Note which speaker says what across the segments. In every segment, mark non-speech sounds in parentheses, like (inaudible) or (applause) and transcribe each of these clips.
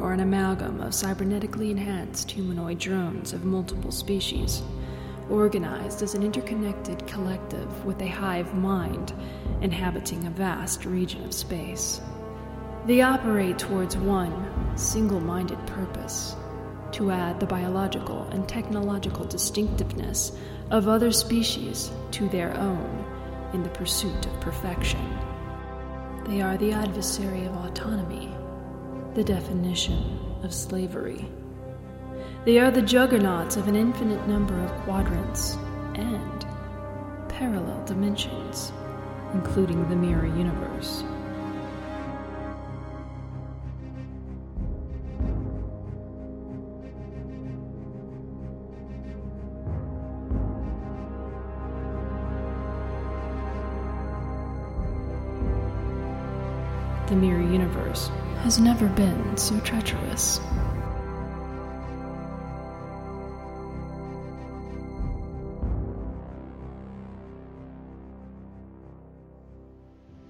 Speaker 1: are an amalgam of cybernetically enhanced humanoid drones of multiple species, organized as an interconnected collective with a hive mind inhabiting a vast region of space. They operate towards one single minded purpose to add the biological and technological distinctiveness of other species to their own in the pursuit of perfection. They are the adversary of autonomy, the definition of slavery. They are the juggernauts of an infinite number of quadrants and parallel dimensions, including the mirror universe. The mirror universe has never been so treacherous.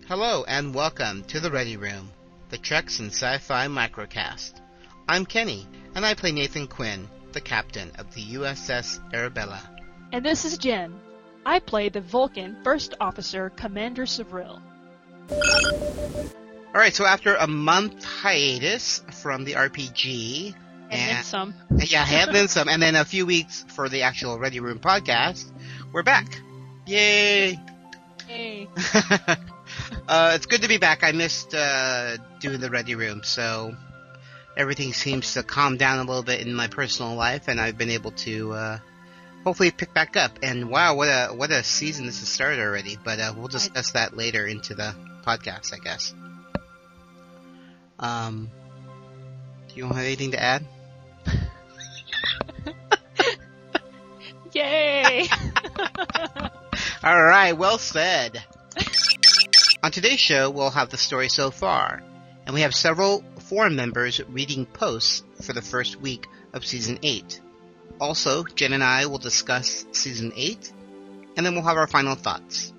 Speaker 2: Hello and welcome to the Ready Room, the Treks and Sci-Fi microcast. I'm Kenny, and I play Nathan Quinn, the captain of the USS Arabella.
Speaker 3: And this is Jen. I play the Vulcan First Officer Commander Savril.
Speaker 2: All right, so after a month hiatus from the RPG,
Speaker 3: And, then some. (laughs)
Speaker 2: yeah, and then some, and then a few weeks for the actual Ready Room podcast, we're back. Yay!
Speaker 3: Yay! (laughs)
Speaker 2: uh, it's good to be back. I missed uh, doing the Ready Room, so everything seems to calm down a little bit in my personal life, and I've been able to uh, hopefully pick back up. And wow, what a what a season this has started already! But uh, we'll discuss that later into the podcast, I guess. Um, do you have anything to add? (laughs)
Speaker 3: Yay! (laughs)
Speaker 2: All right, well said. On today's show, we'll have the story so far, and we have several forum members reading posts for the first week of season 8. Also, Jen and I will discuss season 8, and then we'll have our final thoughts.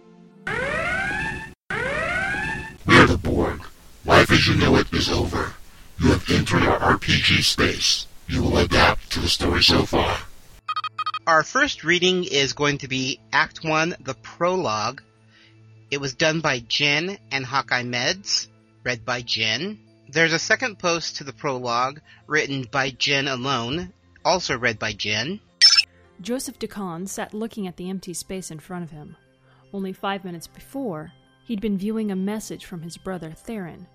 Speaker 4: We're the Borg. Life as you know it is over. You have entered our RPG space. You will adapt to the story so far.
Speaker 2: Our first reading is going to be Act 1, the prologue. It was done by Jen and Hawkeye Meds, read by Jen. There's a second post to the prologue, written by Jen alone, also read by Jen.
Speaker 1: Joseph DeCollin sat looking at the empty space in front of him. Only five minutes before, he'd been viewing a message from his brother Theron.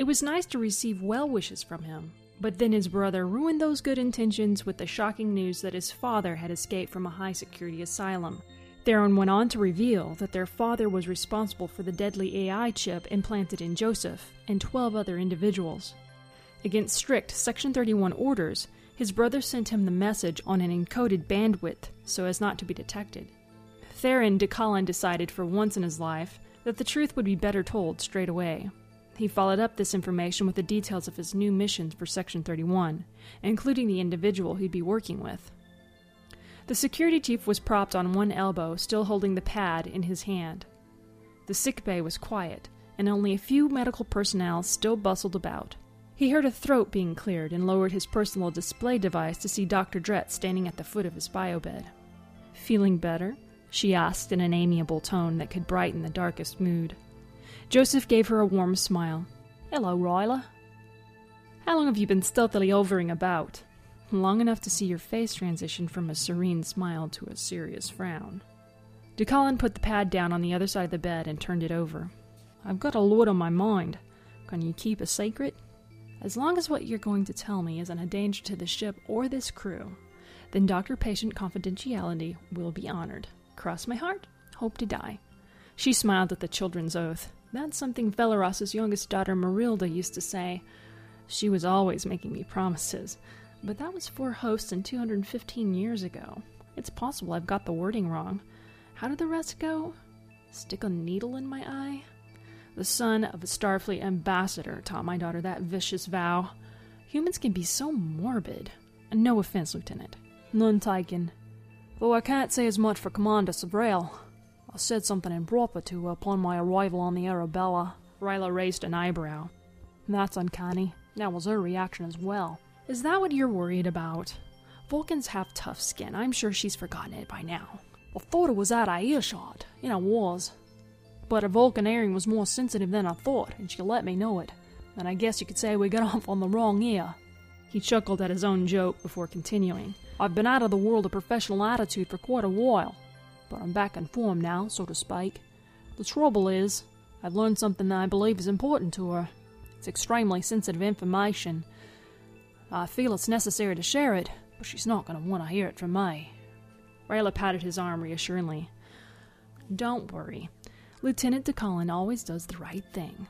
Speaker 1: It was nice to receive well wishes from him, but then his brother ruined those good intentions with the shocking news that his father had escaped from a high security asylum. Theron went on to reveal that their father was responsible for the deadly AI chip implanted in Joseph and 12 other individuals. Against strict Section 31 orders, his brother sent him the message on an encoded bandwidth so as not to be detected. Theron DeCollin decided for once in his life that the truth would be better told straight away. He followed up this information with the details of his new missions for Section 31, including the individual he'd be working with. The security chief was propped on one elbow, still holding the pad in his hand. The sick bay was quiet, and only a few medical personnel still bustled about. He heard a throat being cleared and lowered his personal display device to see Dr. Drett standing at the foot of his biobed. Feeling better? she asked in an amiable tone that could brighten the darkest mood. Joseph gave her a warm smile. Hello, Ryla. How long have you been stealthily hovering about? Long enough to see your face transition from a serene smile to a serious frown. DeCollin put the pad down on the other side of the bed and turned it over. I've got a lot on my mind. Can you keep a secret? As long as what you're going to tell me isn't a danger to the ship or this crew, then doctor patient confidentiality will be honored. Cross my heart, hope to die. She smiled at the children's oath. That's something Velaros's youngest daughter Marilda used to say. She was always making me promises, but that was four hosts and 215 years ago. It's possible I've got the wording wrong. How did the rest go? Stick a needle in my eye? The son of a Starfleet ambassador taught my daughter that vicious vow. Humans can be so morbid. No offense, Lieutenant. None taken. Though I can't say as much for Commander Savril. I said something improper to her upon my arrival on the Arabella. Ryla raised an eyebrow. That's uncanny. That was her reaction as well. Is that what you're worried about? Vulcans have tough skin. I'm sure she's forgotten it by now. I thought it was out of earshot, and I was. But her Vulcan hearing was more sensitive than I thought, and she let me know it. And I guess you could say we got (laughs) off on the wrong ear. He chuckled at his own joke before continuing. I've been out of the world of professional attitude for quite a while, but I'm back in form now, so to speak. The trouble is, I've learned something that I believe is important to her. It's extremely sensitive information. I feel it's necessary to share it, but she's not going to want to hear it from me. Ryla patted his arm reassuringly. Don't worry. Lieutenant DeCollin always does the right thing,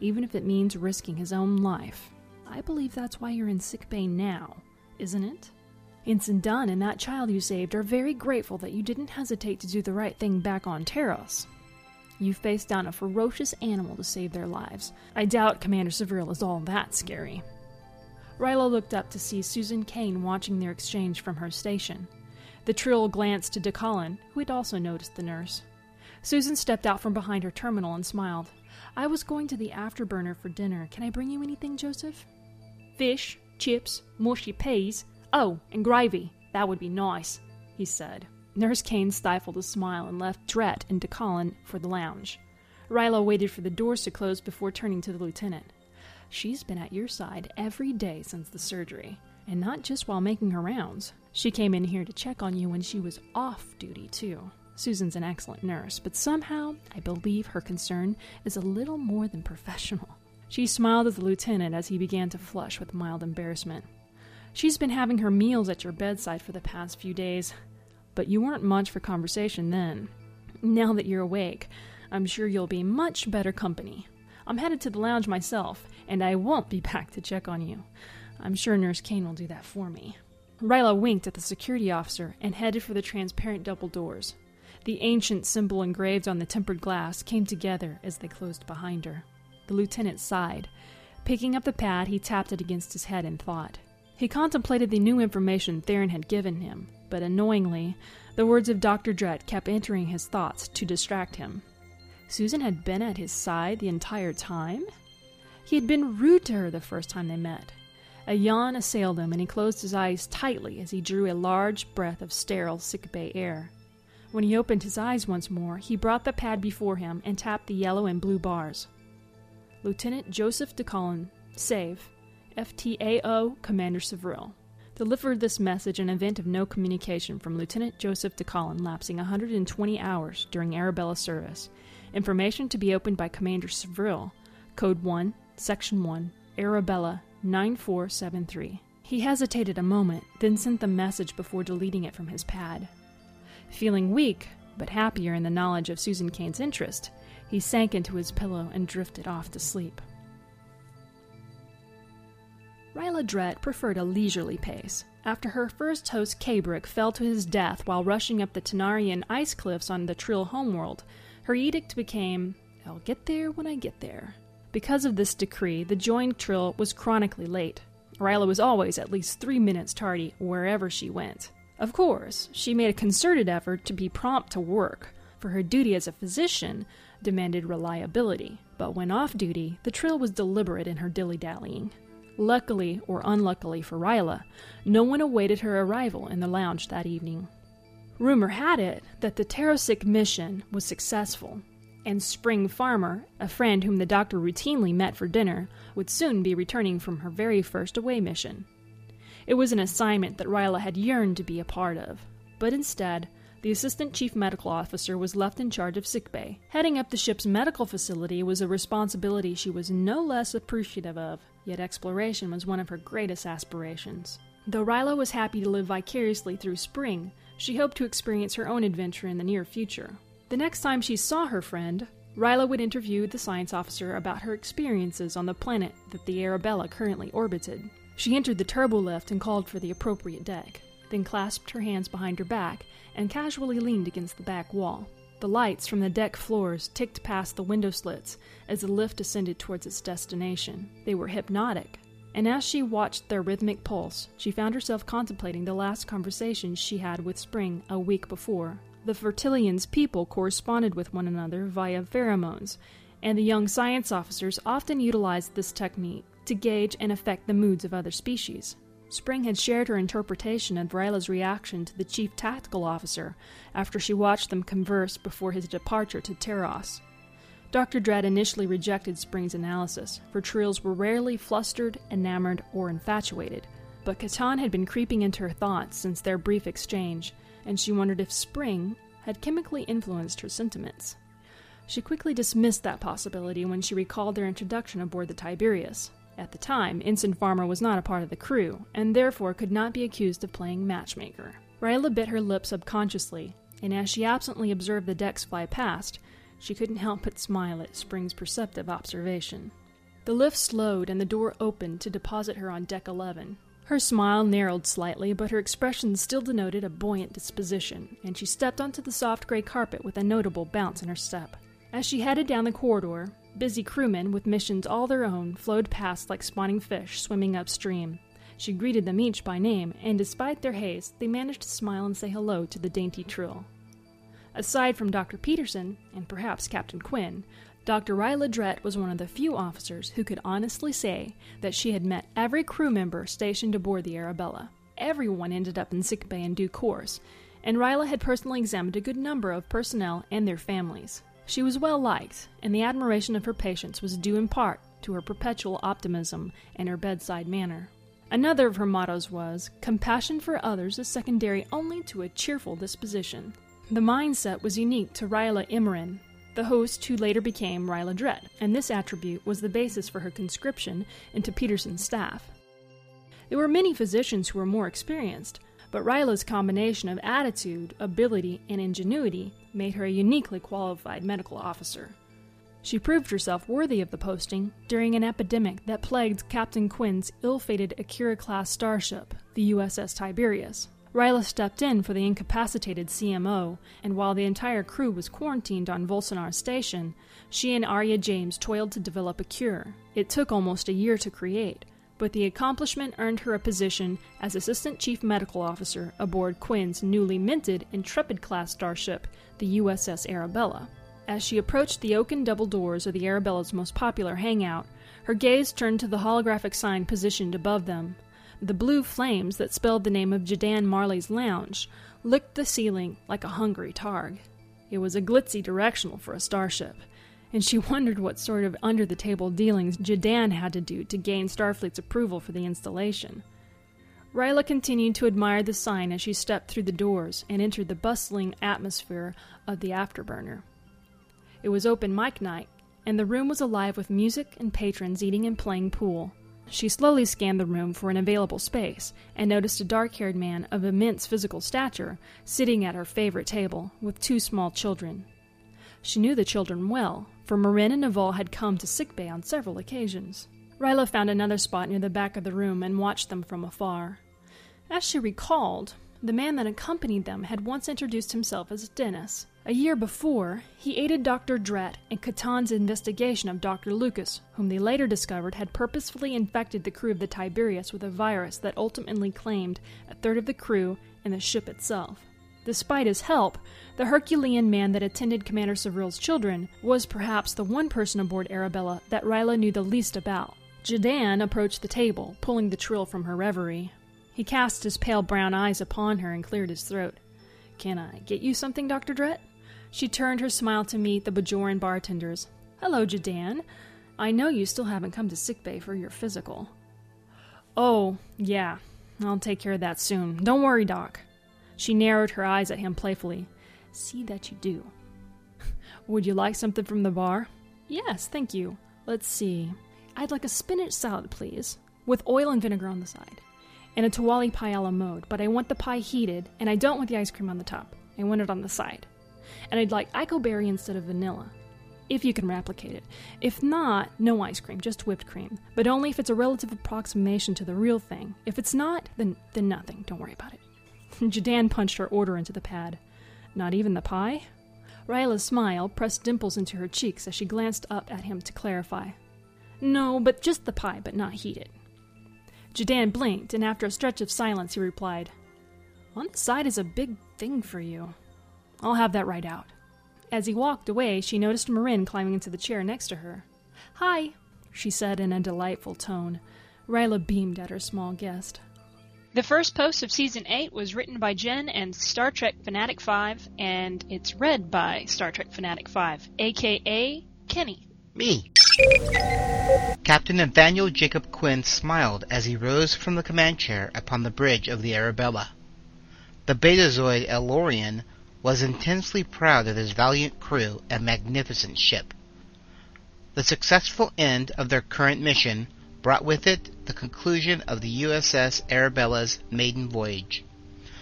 Speaker 1: even if it means risking his own life. I believe that's why you're in sickbay now, isn't it? Ensign Dunn and that child you saved are very grateful that you didn't hesitate to do the right thing back on Taros. You faced down a ferocious animal to save their lives. I doubt Commander Savril is all that scary. Ryla looked up to see Susan Kane watching their exchange from her station. The trill glanced to DeCollin, who had also noticed the nurse. Susan stepped out from behind her terminal and smiled. I was going to the afterburner for dinner. Can I bring you anything, Joseph? Fish, chips, mushy peas. Oh, and gravy. That would be nice, he said. Nurse Kane stifled a smile and left Dret and DeCollin for the lounge. Ryla waited for the doors to close before turning to the lieutenant. She's been at your side every day since the surgery, and not just while making her rounds. She came in here to check on you when she was off duty, too. Susan's an excellent nurse, but somehow I believe her concern is a little more than professional. She smiled at the lieutenant as he began to flush with mild embarrassment. She's been having her meals at your bedside for the past few days but you weren't much for conversation then. Now that you're awake, I'm sure you'll be much better company. I'm headed to the lounge myself, and I won't be (laughs) back to check on you. I'm sure Nurse Kane will do that for me. Ryla winked at the security officer and headed for the transparent double doors. The ancient symbol engraved on the tempered glass came together as they closed behind her. The lieutenant sighed. Picking up the pad, he tapped it against his head in thought. He contemplated the new information Theron had given him, but annoyingly, the words of Dr. Dret kept entering his thoughts to distract him. Susan had been at his side the entire time? He had been rude to her the first time they met. A yawn assailed him, and he closed his eyes tightly as he drew a large breath of sterile sickbay air. When he opened his eyes once more, he brought the pad before him and tapped the yellow and blue bars. Lieutenant Joseph DeCollin, save. FTAO Commander Savril. Delivered this message in event of no communication from Lieutenant Joseph DeCollin lapsing 120 hours during Arabella service. Information to be opened by Commander Savril. Code 1, Section 1, Arabella 9473. He hesitated a moment, then sent the message before deleting it from his pad. Feeling weak, but happier in the knowledge of Susan Kane's interest, he sank into his pillow and drifted off to sleep. Ryla Dret preferred a leisurely pace. After her first host, Kabrick, fell to his death while rushing up the Tenarian ice cliffs on the Trill homeworld, her edict became, I'll get there when I get there. Because of this decree, the joined Trill was chronically late. Ryla was always at least three minutes tardy wherever she went. Of course, she made a concerted effort to be prompt to work, for her duty as a physician demanded reliability. But when off duty, the Trill was deliberate in her dilly dallying. Luckily or unluckily for Ryla, no one awaited her arrival in the lounge that evening. Rumor had it that the Terosic mission was successful, and Spring Farmer, a friend whom the doctor routinely met for dinner, would soon be returning from her very first away mission. It was an assignment that Ryla had yearned to be a part of, but instead, the assistant chief medical officer was left in charge of sickbay. Heading up the ship's medical facility was a responsibility she was no less appreciative of, yet exploration was one of her greatest aspirations. Though Ryla was happy to live vicariously through spring, she hoped to experience her own adventure in the near future. The next time she saw her friend, Ryla would interview the science officer about her experiences on the planet that the Arabella currently orbited. She entered the turbo lift and called for the appropriate deck then clasped her hands behind her back and casually leaned against the back wall. The lights from the deck floors ticked past the window slits as the lift ascended towards its destination. They were hypnotic, and as she watched their rhythmic pulse, she found herself contemplating the last conversation she had with Spring a week before. The Fertilian's people corresponded with one another via pheromones, and the young science officers often utilized this technique to gauge and affect the moods of other species. Spring had shared her interpretation of Ryla's reaction to the chief tactical officer after she watched them converse before his departure to Teros. Dr. Dredd initially rejected Spring's analysis, for trills were rarely flustered, enamored, or infatuated. But Catan had been creeping into her thoughts since their brief exchange, and she wondered if Spring had chemically influenced her sentiments. She quickly dismissed that possibility when she recalled their introduction aboard the Tiberius. At the time, Ensign Farmer was not a part of the crew, and therefore could not be accused of playing matchmaker. Ryla bit her lip subconsciously, and as she absently observed the decks fly past, she couldn't help but smile at Spring's perceptive observation. The lift slowed and the door opened to deposit her on deck 11. Her smile narrowed slightly, but her expression still denoted a buoyant disposition, and she stepped onto the soft gray carpet with a notable bounce in her step. As she headed down the corridor, busy crewmen with missions all their own flowed past like spawning fish swimming upstream. She greeted them each by name, and despite their haste, they managed to smile and say hello to the dainty Trill. Aside from Dr. Peterson, and perhaps Captain Quinn, Dr. Ryla Drett was one of the few officers who could honestly say that she had met every crew member stationed aboard the Arabella. Everyone ended up in sickbay in due course, and Ryla had personally examined a good number of personnel and their families. She was well liked, and the admiration of her patients was due in part to her perpetual optimism and her bedside manner. Another of her mottos was Compassion for others is secondary only to a cheerful disposition. The mindset was unique to Ryla Imran, the host who later became Ryla Dredd, and this attribute was the basis for her conscription into Peterson's staff. There were many physicians who were more experienced, but Ryla's combination of attitude, ability, and ingenuity made her a uniquely qualified medical officer. She proved herself worthy of the posting during an epidemic that plagued Captain Quinn's ill fated Akira class starship, the USS Tiberius. Ryla stepped in for the incapacitated CMO, and while the entire crew was quarantined on Volsonar Station, she and Arya James toiled to develop a cure. It took almost a year to create, but the accomplishment earned her a position as Assistant Chief Medical Officer aboard Quinn's newly minted Intrepid class starship, the USS Arabella. As she approached the oaken double doors of the Arabella's most popular hangout, her gaze turned to the holographic sign positioned above them. The blue flames that spelled the name of Jadan Marley's lounge licked the ceiling like a hungry targ. It was a glitzy directional for a starship, and she (laughs) wondered what sort of under the table dealings Jadan had to do to gain Starfleet's approval for the installation. Ryla continued to admire the sign as she stepped through the doors and entered the bustling atmosphere of the afterburner. It was open mic night, and the room was alive with music and patrons eating and playing pool. She slowly scanned the room for an available space and noticed a dark haired man of immense physical stature sitting at her favorite table with two small children. She knew the children well, for Marin and Naval had come to sickbay on several occasions. Ryla found another spot near the back of the room and watched them from afar. As she recalled, the man that accompanied them had once introduced himself as Dennis. A year before, he aided Dr. Drett in Catan's investigation of Dr. Lucas, whom they later discovered had purposefully infected the crew of the Tiberius with a virus that ultimately claimed a third of the crew and the ship itself. Despite his help, the Herculean man that attended Commander Savril's children was perhaps the one person aboard Arabella that Ryla knew the least about. Jadan approached the table, pulling the trill from her reverie. He cast his pale brown eyes upon her and cleared his throat. Can I get you something, Dr. Drett? She turned her smile to meet the Bajoran bartenders. Hello, Jadan. I know you still haven't come to sickbay for your physical. Oh, yeah. I'll take care of that soon. Don't worry, Doc. She narrowed her eyes at him playfully. See that you do. (laughs) Would you like something from the bar? Yes, thank you. Let's see. I'd like a spinach salad, please, with oil and vinegar on the side, and a tawali pie a la mode, but I want the pie heated, and I don't want the ice cream on the top. I want it on the side. And I'd like Ico instead of vanilla, if you can replicate it. If not, no ice cream, just whipped cream, but only if it's a relative approximation to the real thing. If it's not, then then nothing. Don't worry about it. (laughs) Jadan punched her order into the pad. Not even the pie? Ryla's smile pressed dimples into her cheeks as she glanced up at him to clarify. No, but just the pie, but not heated. Jadan blinked, and after a stretch of silence, he replied, On the side is a big thing for you. I'll have that right out. As he walked away, she noticed Marin climbing into the chair next to her. Hi, she said in a delightful tone. Ryla beamed at her small guest.
Speaker 3: The first post of season 8 was written by Jen and Star Trek Fanatic 5, and it's read by Star Trek Fanatic 5, aka Kenny.
Speaker 2: Me. Captain Nathaniel Jacob Quinn smiled as he rose from the command chair upon the bridge of the Arabella. The Betazoid Elorian was intensely proud of his valiant crew and magnificent ship. The successful end of their current mission brought with it the conclusion of the USS Arabella's maiden voyage.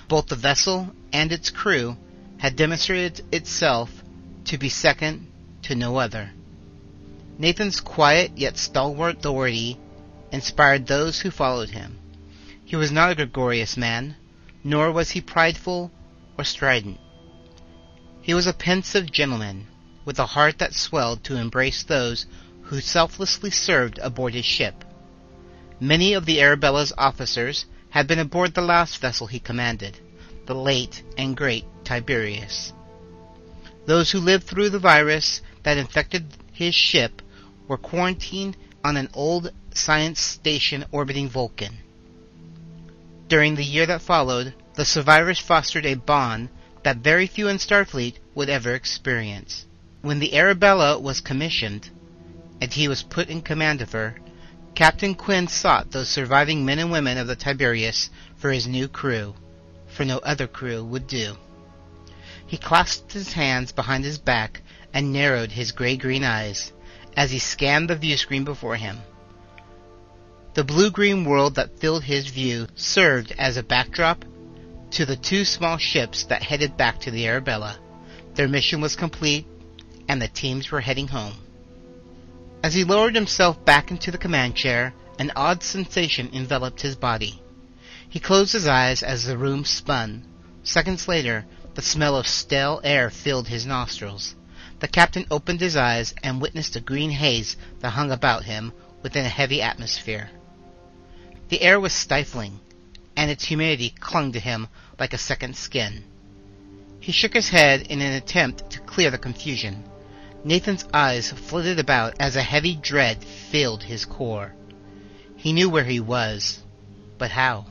Speaker 2: Both the vessel and its crew had demonstrated itself to be second to no other. Nathan's quiet yet stalwart authority inspired those who followed him. He was not a gregarious man, nor was he prideful or strident. He was a pensive gentleman, with a heart that swelled to embrace those who selflessly served aboard his ship. Many of the Arabella's officers had been aboard the last vessel he commanded, the late and great Tiberius. Those who lived through the virus that infected his ship were quarantined on an old science station orbiting Vulcan. During the year that followed, the survivors fostered a bond that very few in Starfleet would ever experience. When the Arabella was commissioned, and he was put in command of her, Captain Quinn sought those surviving men and women of the Tiberius for his new crew, for no other crew would do. He clasped his hands behind his back and narrowed his gray-green eyes as he scanned the view screen before him. The blue-green world that filled his view served as a backdrop to the two small ships that headed back to the Arabella. Their mission was complete, and the teams were heading home. As he lowered himself back into the command chair, an odd sensation enveloped his body. He closed his eyes as the room spun. Seconds later, the smell of stale air filled his nostrils. The captain opened his eyes and witnessed a green haze that hung about him within a heavy atmosphere. The air was stifling, and its humidity clung to him like a second skin. He shook his head in an attempt to clear the confusion. Nathan's eyes flitted about as a heavy dread filled his core. He knew where he was, but how?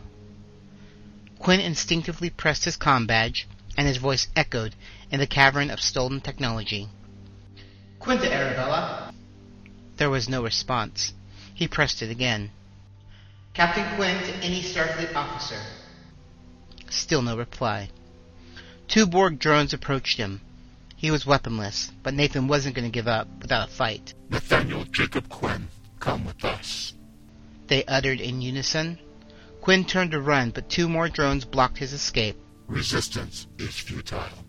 Speaker 2: Quinn instinctively pressed his com badge, and his voice echoed in the cavern of stolen technology. Quinn to Arabella! There was no response. He pressed it again. Captain Quinn to any Starfleet officer. Still no reply. Two Borg drones approached him. He was weaponless, but Nathan wasn't going to give up without a fight.
Speaker 4: Nathaniel Jacob Quinn, come with us.
Speaker 2: They uttered in unison. Quinn turned to run, but two more drones blocked his escape.
Speaker 4: Resistance is futile.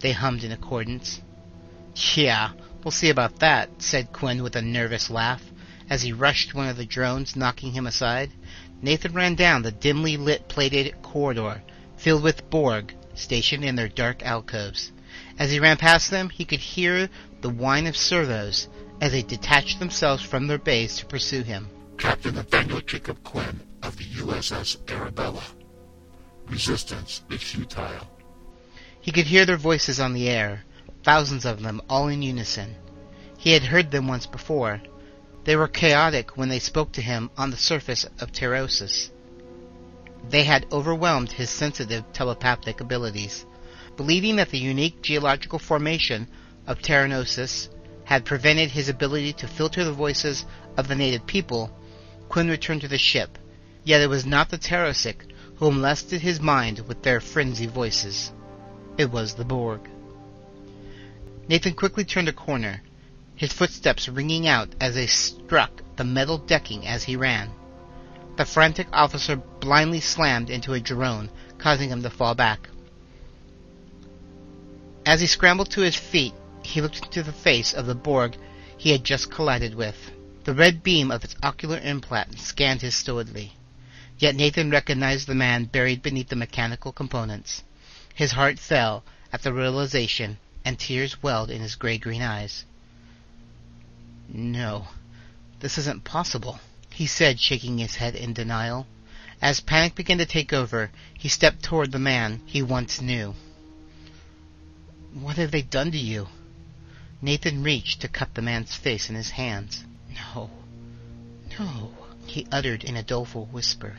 Speaker 2: They hummed in accordance. Yeah, we'll see about that, said Quinn with a nervous laugh as he rushed one of the drones, knocking him aside. Nathan ran down the dimly lit plated corridor, filled with Borg, stationed in their dark alcoves. As he ran past them, he could hear the whine of servos as they detached themselves from their base to pursue him.
Speaker 4: Captain Nathaniel Jacob Quinn of the USS Arabella. Resistance is futile.
Speaker 2: He could hear their voices on the air, thousands of them, all in unison. He had heard them once before, they were chaotic when they spoke to him on the surface of Terrosis. They had overwhelmed his sensitive telepathic abilities. Believing that the unique geological formation of Terranosis had prevented his ability to filter the voices of the native people, Quinn returned to the ship. Yet it was not the Terrosic who molested his mind with their frenzied voices. It was the Borg. Nathan quickly turned a corner, his footsteps ringing out as they struck the metal decking as he ran. The frantic officer blindly slammed into a drone, causing him to fall back. As he scrambled to his feet, he looked into the face of the Borg he had just collided with. The red beam of its ocular implant scanned his stolidly. Yet Nathan recognized the man buried beneath the mechanical components. His heart fell at the realization, and tears welled in his gray-green eyes. No, this isn't possible. he said, shaking his head in denial. As panic began to take over, he stepped toward the man he once knew. What have they done to you? Nathan reached to cup the man's face in his hands. No, no, he uttered in a doleful whisper.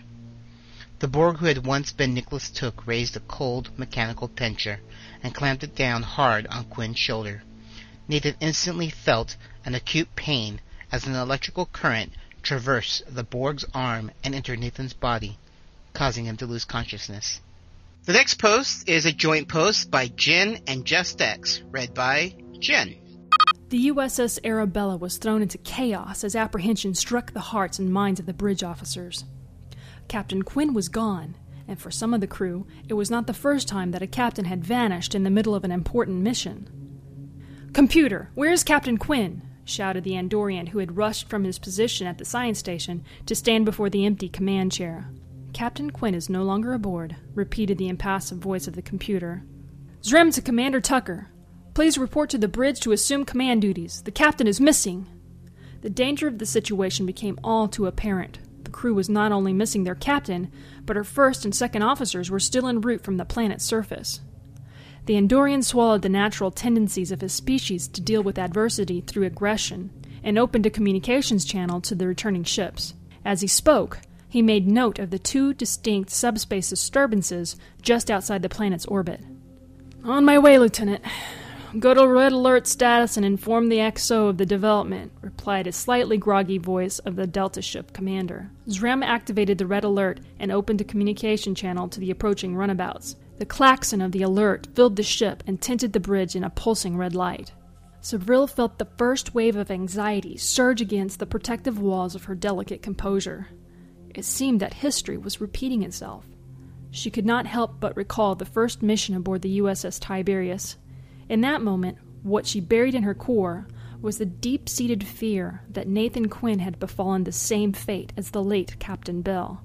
Speaker 2: The Borg who had once been Nicholas Took raised a cold, mechanical pincher and clamped it down hard on Quinn's shoulder. Nathan instantly felt an acute pain as an electrical current traversed the Borg's arm and entered Nathan's body, causing him to lose consciousness. The next post is a joint post by Jen and Just X, read by Jen.
Speaker 1: The USS Arabella was thrown into chaos as apprehension struck the hearts and minds of the bridge officers. Captain Quinn was gone, and for some of the crew, it was not the first time that a captain had vanished in the middle of an important mission. Computer, where is Captain Quinn? shouted the Andorian who had rushed from his position at the science station to stand before the empty command chair. Captain Quinn is no longer aboard, repeated the impassive voice of the computer. Zrem to Commander Tucker. Please report to the bridge to assume command duties. The captain is missing. The danger of the situation became all too apparent. The crew was not only missing their captain, but her first and second officers were still en route from the planet's surface. The Andorian swallowed the natural tendencies of his species to deal with adversity through aggression and opened a communications channel to the returning ships. As he spoke, he made note of the two distinct subspace disturbances just outside the planet's orbit. On my way, Lieutenant. Go to red alert status and inform the XO of the development, replied a slightly groggy voice of the Delta ship commander. Zrem activated the red alert and opened a communication channel to the approaching runabouts. The klaxon of the alert filled the ship and tinted the bridge in a pulsing red light. Savril felt the first wave of anxiety surge against the protective walls of her delicate composure. It seemed that history was repeating itself. She could not help but recall the first mission aboard the USS Tiberius in that moment, what she buried in her core was the deep seated fear that Nathan Quinn had befallen the same fate as the late Captain Bell.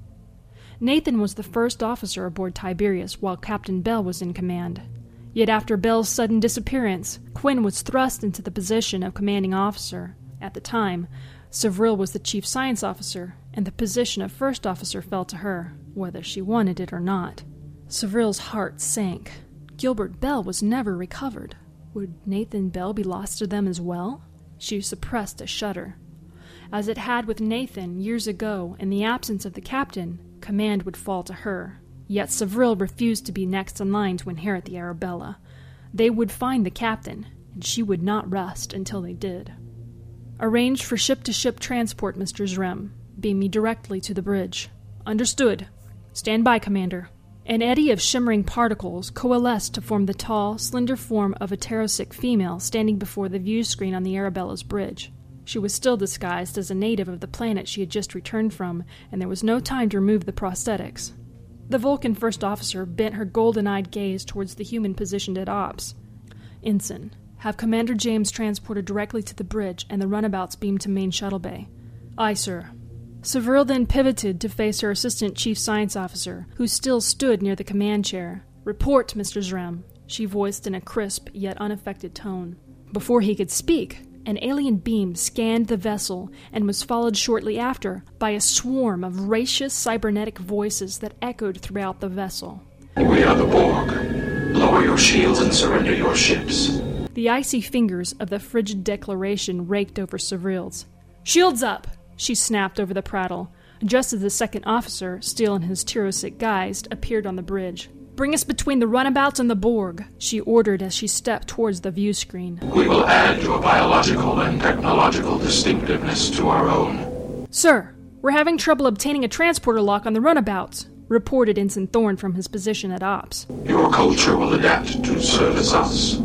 Speaker 1: Nathan was the first officer aboard Tiberius while Captain Bell was in command. Yet after Bell's sudden disappearance, Quinn was thrust into the position of commanding officer. At the time, Savril was the chief science officer, and the position of first officer fell to her, whether she wanted it or not. Savril's heart sank. Gilbert Bell was never recovered. Would Nathan Bell be lost to them as well? She suppressed a shudder. As it had with Nathan years ago, in the absence of the captain, command would fall to her. Yet Savril refused to be next in line to inherit the Arabella. They would find the captain, and she would not rest until they did. Arrange for ship to ship transport, Mr. Zrem. Beam me directly to the bridge. Understood. Stand by, Commander. An eddy of shimmering particles coalesced to form the tall, slender form of a Terrasic female standing before the view screen on the Arabella's bridge. She was still disguised as a native of the planet she had just returned from, and there was no time to remove the prosthetics. The Vulcan first officer bent her golden eyed gaze towards the human positioned at ops. Ensign, have Commander James transported directly to the bridge and the runabouts beamed to main shuttle bay. Aye, sir. Savril then pivoted to face her assistant chief science officer, who still stood near the command chair. Report, Mr. Zrem, she voiced in a crisp yet unaffected tone. Before he could speak, an alien beam scanned the vessel and was followed shortly after by a swarm of raucous cybernetic voices that echoed throughout the vessel.
Speaker 4: We are the Borg. Lower your shields and surrender your ships.
Speaker 1: The icy fingers of the frigid declaration raked over Savril's. Shields up! She snapped over the prattle, just as the second officer, still in his Tirosic guise, appeared on the bridge. Bring us between the runabouts and the Borg, she ordered as she stepped towards the view screen.
Speaker 4: We will add your biological and technological distinctiveness to our own.
Speaker 1: Sir, we're having trouble obtaining a transporter lock on the runabouts, reported Ensign Thorn from his position at Ops.
Speaker 4: Your culture will adapt to service us.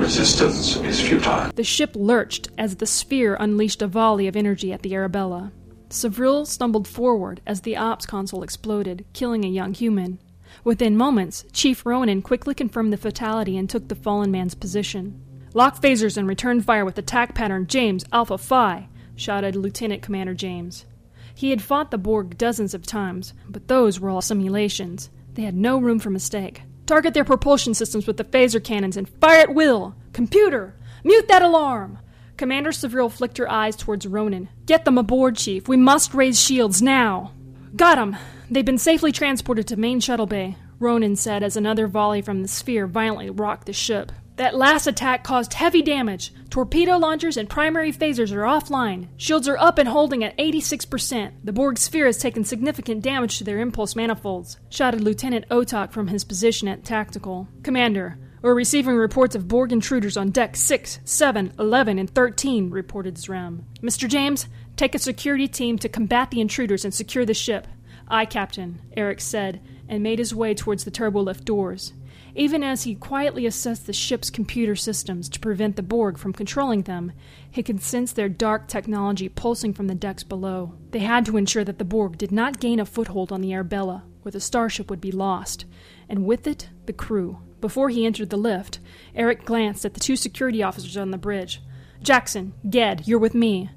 Speaker 4: Resistance is futile.
Speaker 1: The ship lurched as the sphere unleashed a volley of energy at the Arabella. Savril stumbled forward as the ops console exploded, killing a young human. Within moments, Chief Ronan quickly confirmed the fatality and took the fallen man's position. Lock phasers and return fire with attack pattern James Alpha Phi, shouted Lieutenant Commander James. He had fought the Borg dozens of times, but those were all simulations. They had no room for mistake. Target their propulsion systems with the phaser cannons and fire at will! Computer! Mute that alarm! Commander Severill flicked her eyes towards Ronan. Get them aboard, Chief. We must raise shields now. Got 'em. They've been safely transported to main shuttle bay, Ronan said as another volley from the sphere violently rocked the ship. That last attack caused heavy damage. Torpedo launchers and primary phasers are offline. Shields are up and holding at 86%. The Borg sphere has taken significant damage to their impulse manifolds, shouted Lieutenant Otak from his position at Tactical. Commander, we're receiving reports of Borg intruders on deck 6, 7, 11, and 13, reported Zrem. Mr. James, take a security team to combat the intruders and secure the ship. Aye, Captain, Eric said, and made his way towards the turbolift doors. Even as he quietly assessed the ship's computer systems to prevent the Borg from controlling them, he could sense their dark technology pulsing from the decks below. They had to ensure that the Borg did not gain a foothold on the Arabella, or the starship would be lost, and with it, the crew. Before he entered the lift, Eric glanced at the two security officers on the bridge. Jackson, Ged, you're with me.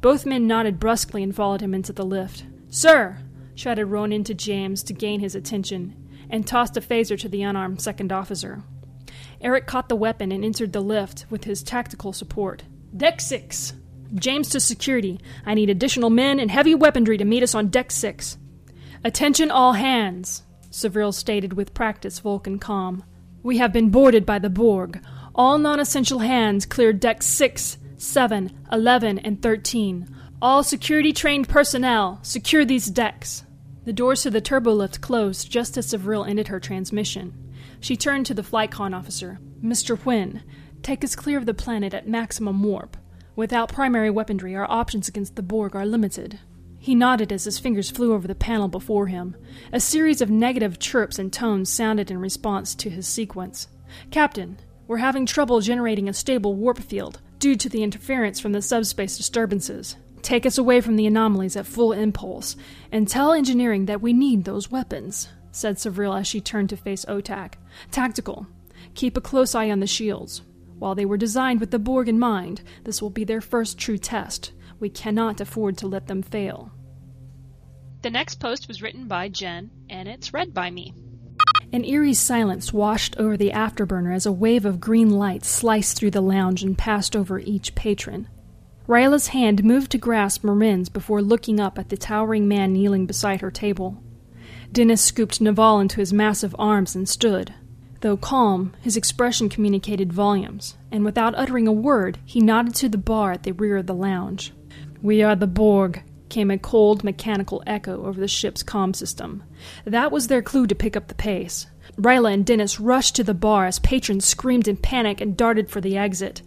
Speaker 1: Both men nodded brusquely and followed him into the lift. Sir! shouted Ronan to James to gain his attention, and tossed a phaser to the unarmed second officer. Eric caught the weapon and entered the lift with his tactical support. Deck 6! James to security. I need additional men and heavy weaponry to meet us on Deck 6. Attention all hands, Severill stated with practiced Vulcan calm. We have been boarded by the Borg. All non essential hands clear decks 6, 7, 11, and 13. All security trained personnel, secure these decks. The doors to the turbolift closed just as Severill ended her transmission. She turned to the flight con officer. Mr. Hwyn, take us clear of the planet at maximum warp. Without primary weaponry, our options against the Borg are limited. He nodded as his fingers flew over the panel before him. A series of negative chirps and tones sounded in response to his sequence. Captain, we're having trouble generating a stable warp field due to the interference from the subspace disturbances. Take us away from the anomalies at full impulse, and tell engineering that we need those weapons, said Severill as she turned to face Otak. Tactical. Keep a close eye on the shields. While they were designed with the Borg in mind, this will be their first true test. We cannot afford to let them fail.
Speaker 3: The next post was written by Jen, and it's read by me.
Speaker 1: An eerie silence washed over the afterburner as a wave of green light sliced through the lounge and passed over each patron. Ryla's hand moved to grasp Marin's before looking up at the towering man kneeling beside her table. Dennis scooped Naval into his massive arms and stood. Though calm, his expression communicated volumes, and without uttering a word, he nodded to the bar at the rear of the lounge. We are the Borg, came a cold, mechanical echo over the ship's comm system. That was their clue to pick up the pace. Ryla and Dennis rushed to the bar as patrons screamed in panic and darted for the exit.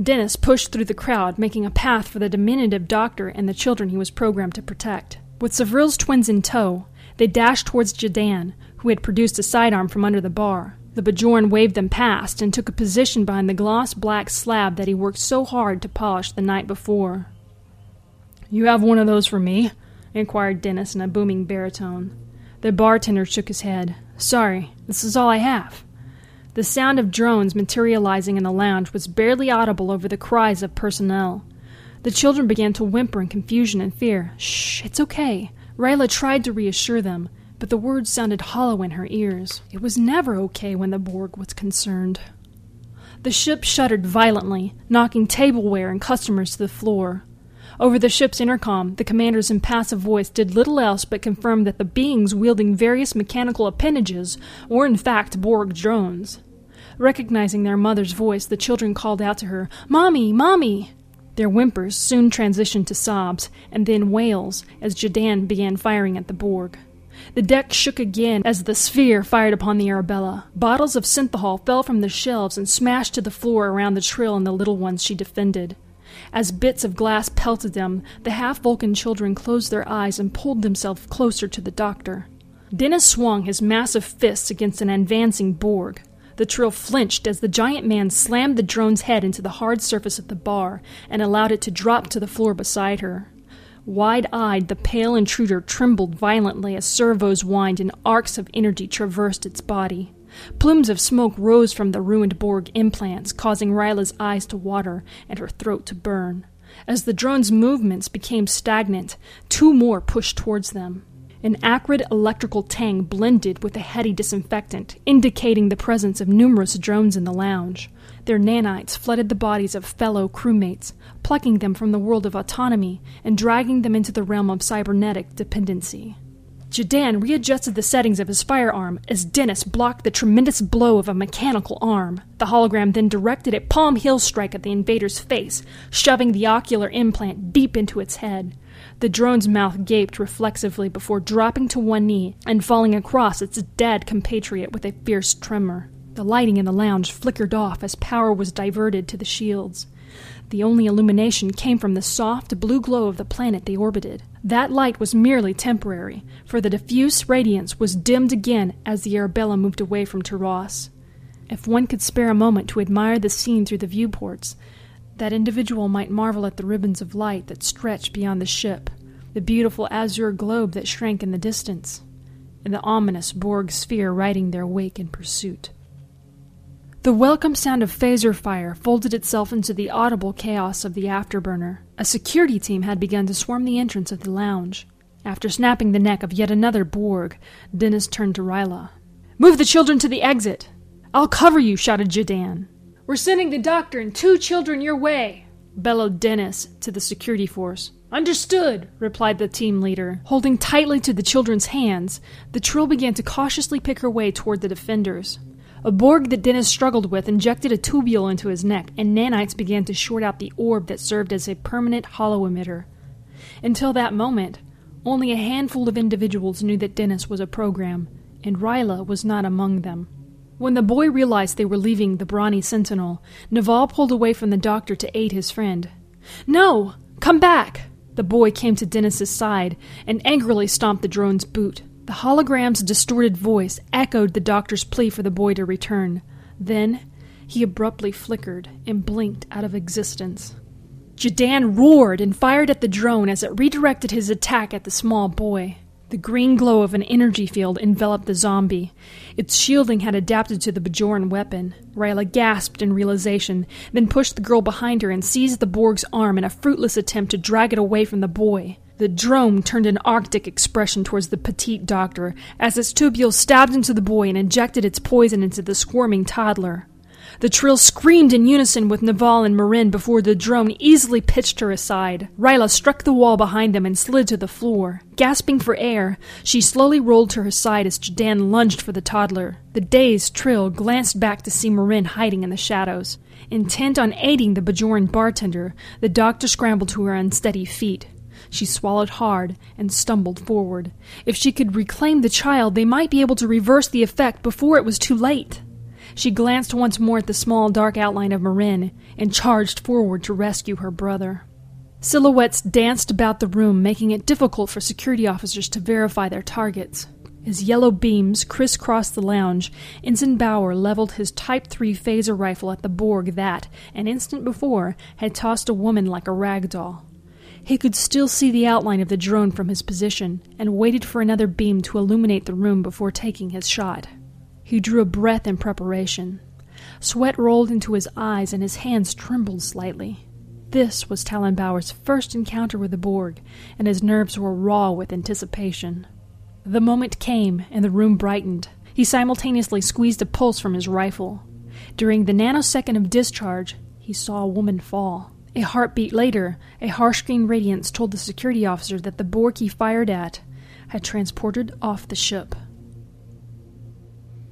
Speaker 1: Dennis pushed through the crowd, making a path for the diminutive doctor and the children he was programmed to protect. With Severill's twins in tow, they dashed towards Jadan, who had produced a sidearm from under the bar. The Bajoran waved them past and took a position behind the gloss black slab that he worked so hard to polish the night before. You have one of those for me? inquired Dennis in a booming baritone. The bartender shook his head. Sorry, this is all I have. The sound of drones materializing in the lounge was barely audible over the cries of personnel. The children began to whimper in confusion and fear. Shh, it's okay. Ryla tried to reassure them, but the words sounded hollow in her ears. It was never okay when the Borg was concerned. The ship shuddered violently, knocking tableware and customers to the floor. Over the ship's intercom, the commander's impassive voice did little else but confirm that the beings wielding various mechanical appendages were in fact Borg drones. Recognizing their mother's voice, the children called out to her, Mommy! Mommy! Their whimpers soon transitioned to sobs, and then wails, as Jadan began firing at the Borg. The deck shook again as the sphere fired upon the Arabella. Bottles of synthahol fell from the shelves and smashed to the floor around the Trill and the little ones she defended. As bits of glass pelted them, the half Vulcan children closed their eyes and pulled themselves closer to the doctor. Dennis swung his massive fists against an advancing Borg. The Trill flinched as the giant man slammed the drone's head into the hard surface of the bar and allowed it to drop to the floor beside her. Wide eyed, the pale intruder trembled violently as servos whined and arcs of energy traversed its body. Plumes of smoke rose from the ruined Borg implants, causing Ryla's eyes to water and her throat to burn. As the drone's movements became stagnant, two more pushed towards them. An acrid electrical tang blended with a heady disinfectant, indicating the presence of numerous drones in the lounge. Their nanites flooded the bodies of fellow crewmates, plucking them from the world of autonomy and dragging them into the realm of cybernetic dependency. Jadan readjusted the settings of his firearm as Dennis blocked the tremendous blow of a mechanical arm. The hologram then directed a palm heel strike at the invader's face, shoving the ocular implant deep into its head. The drone's mouth gaped reflexively before dropping to one knee and falling across its dead compatriot with a fierce tremor. The lighting in the lounge flickered off as power was diverted to the shields. The only illumination came from the soft blue glow of the planet they orbited. That light was merely temporary, for the diffuse radiance was dimmed again as the Arabella moved away from Taras. If one could spare a moment to admire the scene through the viewports, that individual might marvel at the ribbons of light that stretched beyond the ship, the beautiful azure globe that shrank in the distance, and the ominous Borg sphere riding their wake in pursuit. The welcome sound of phaser fire folded itself into the audible chaos of the afterburner. A security team had begun to swarm the entrance of the lounge. After snapping the neck of yet another Borg, Dennis turned to Ryla. Move the children to the exit! I'll cover you, shouted Jadan. We're sending the doctor and two children your way, bellowed Dennis to the security force. Understood, replied the team leader. Holding tightly to the children's hands, the Trill began to cautiously pick her way toward the defenders. A Borg that Dennis struggled with injected a tubule into his neck, and nanites began to short out the orb that served as a permanent holo emitter. Until that moment, only a handful of individuals knew that Dennis was a program, and Ryla was not among them. When the boy realized they were leaving the brawny sentinel, Naval pulled away from the doctor to aid his friend. No! Come back! The boy came to Dennis's side and angrily stomped the drone's boot. The hologram's distorted voice echoed the doctor's plea for the boy to return. Then he abruptly flickered and blinked out of existence. Jadan roared and fired at the drone as it redirected his attack at the small boy. The green glow of an energy field enveloped the zombie. Its shielding had adapted to the Bajoran weapon. Ryla gasped in realization, then pushed the girl behind her and seized the Borg's arm in a fruitless attempt to drag it away from the boy. The drone turned an arctic expression towards the petite doctor as its tubule stabbed into the boy and injected its poison into the squirming toddler. The trill screamed in unison with Naval and Marin before the drone easily pitched her aside. Ryla struck the wall behind them and slid to the floor. Gasping for air, she slowly rolled to her side as Jadan lunged for the toddler. The dazed Trill glanced back to see Marin hiding in the shadows. Intent on aiding the Bajoran bartender, the doctor scrambled to her unsteady feet. She swallowed hard and stumbled forward. If she could reclaim the child, they might be able to reverse the effect before it was too late. She glanced once more at the small, dark outline of Marin and charged forward to rescue her brother. Silhouettes danced about the room, making it difficult for security officers to verify their targets. As yellow beams crisscrossed the lounge, Ensign Bauer leveled his Type 3 phaser rifle at the Borg that, an instant before, had tossed a woman like a rag doll. He could still see the outline of the drone from his position and waited for another beam to illuminate the room before taking his shot. He drew a breath in preparation. Sweat rolled into his eyes and his hands trembled slightly. This was Talon Bauer's first encounter with the Borg, and his nerves were raw with anticipation. The moment came, and the room brightened. He simultaneously squeezed a pulse from his rifle. During the nanosecond of discharge, he saw a woman fall. A heartbeat later, a harsh green radiance told the security officer that the Borg he fired at had transported off the ship.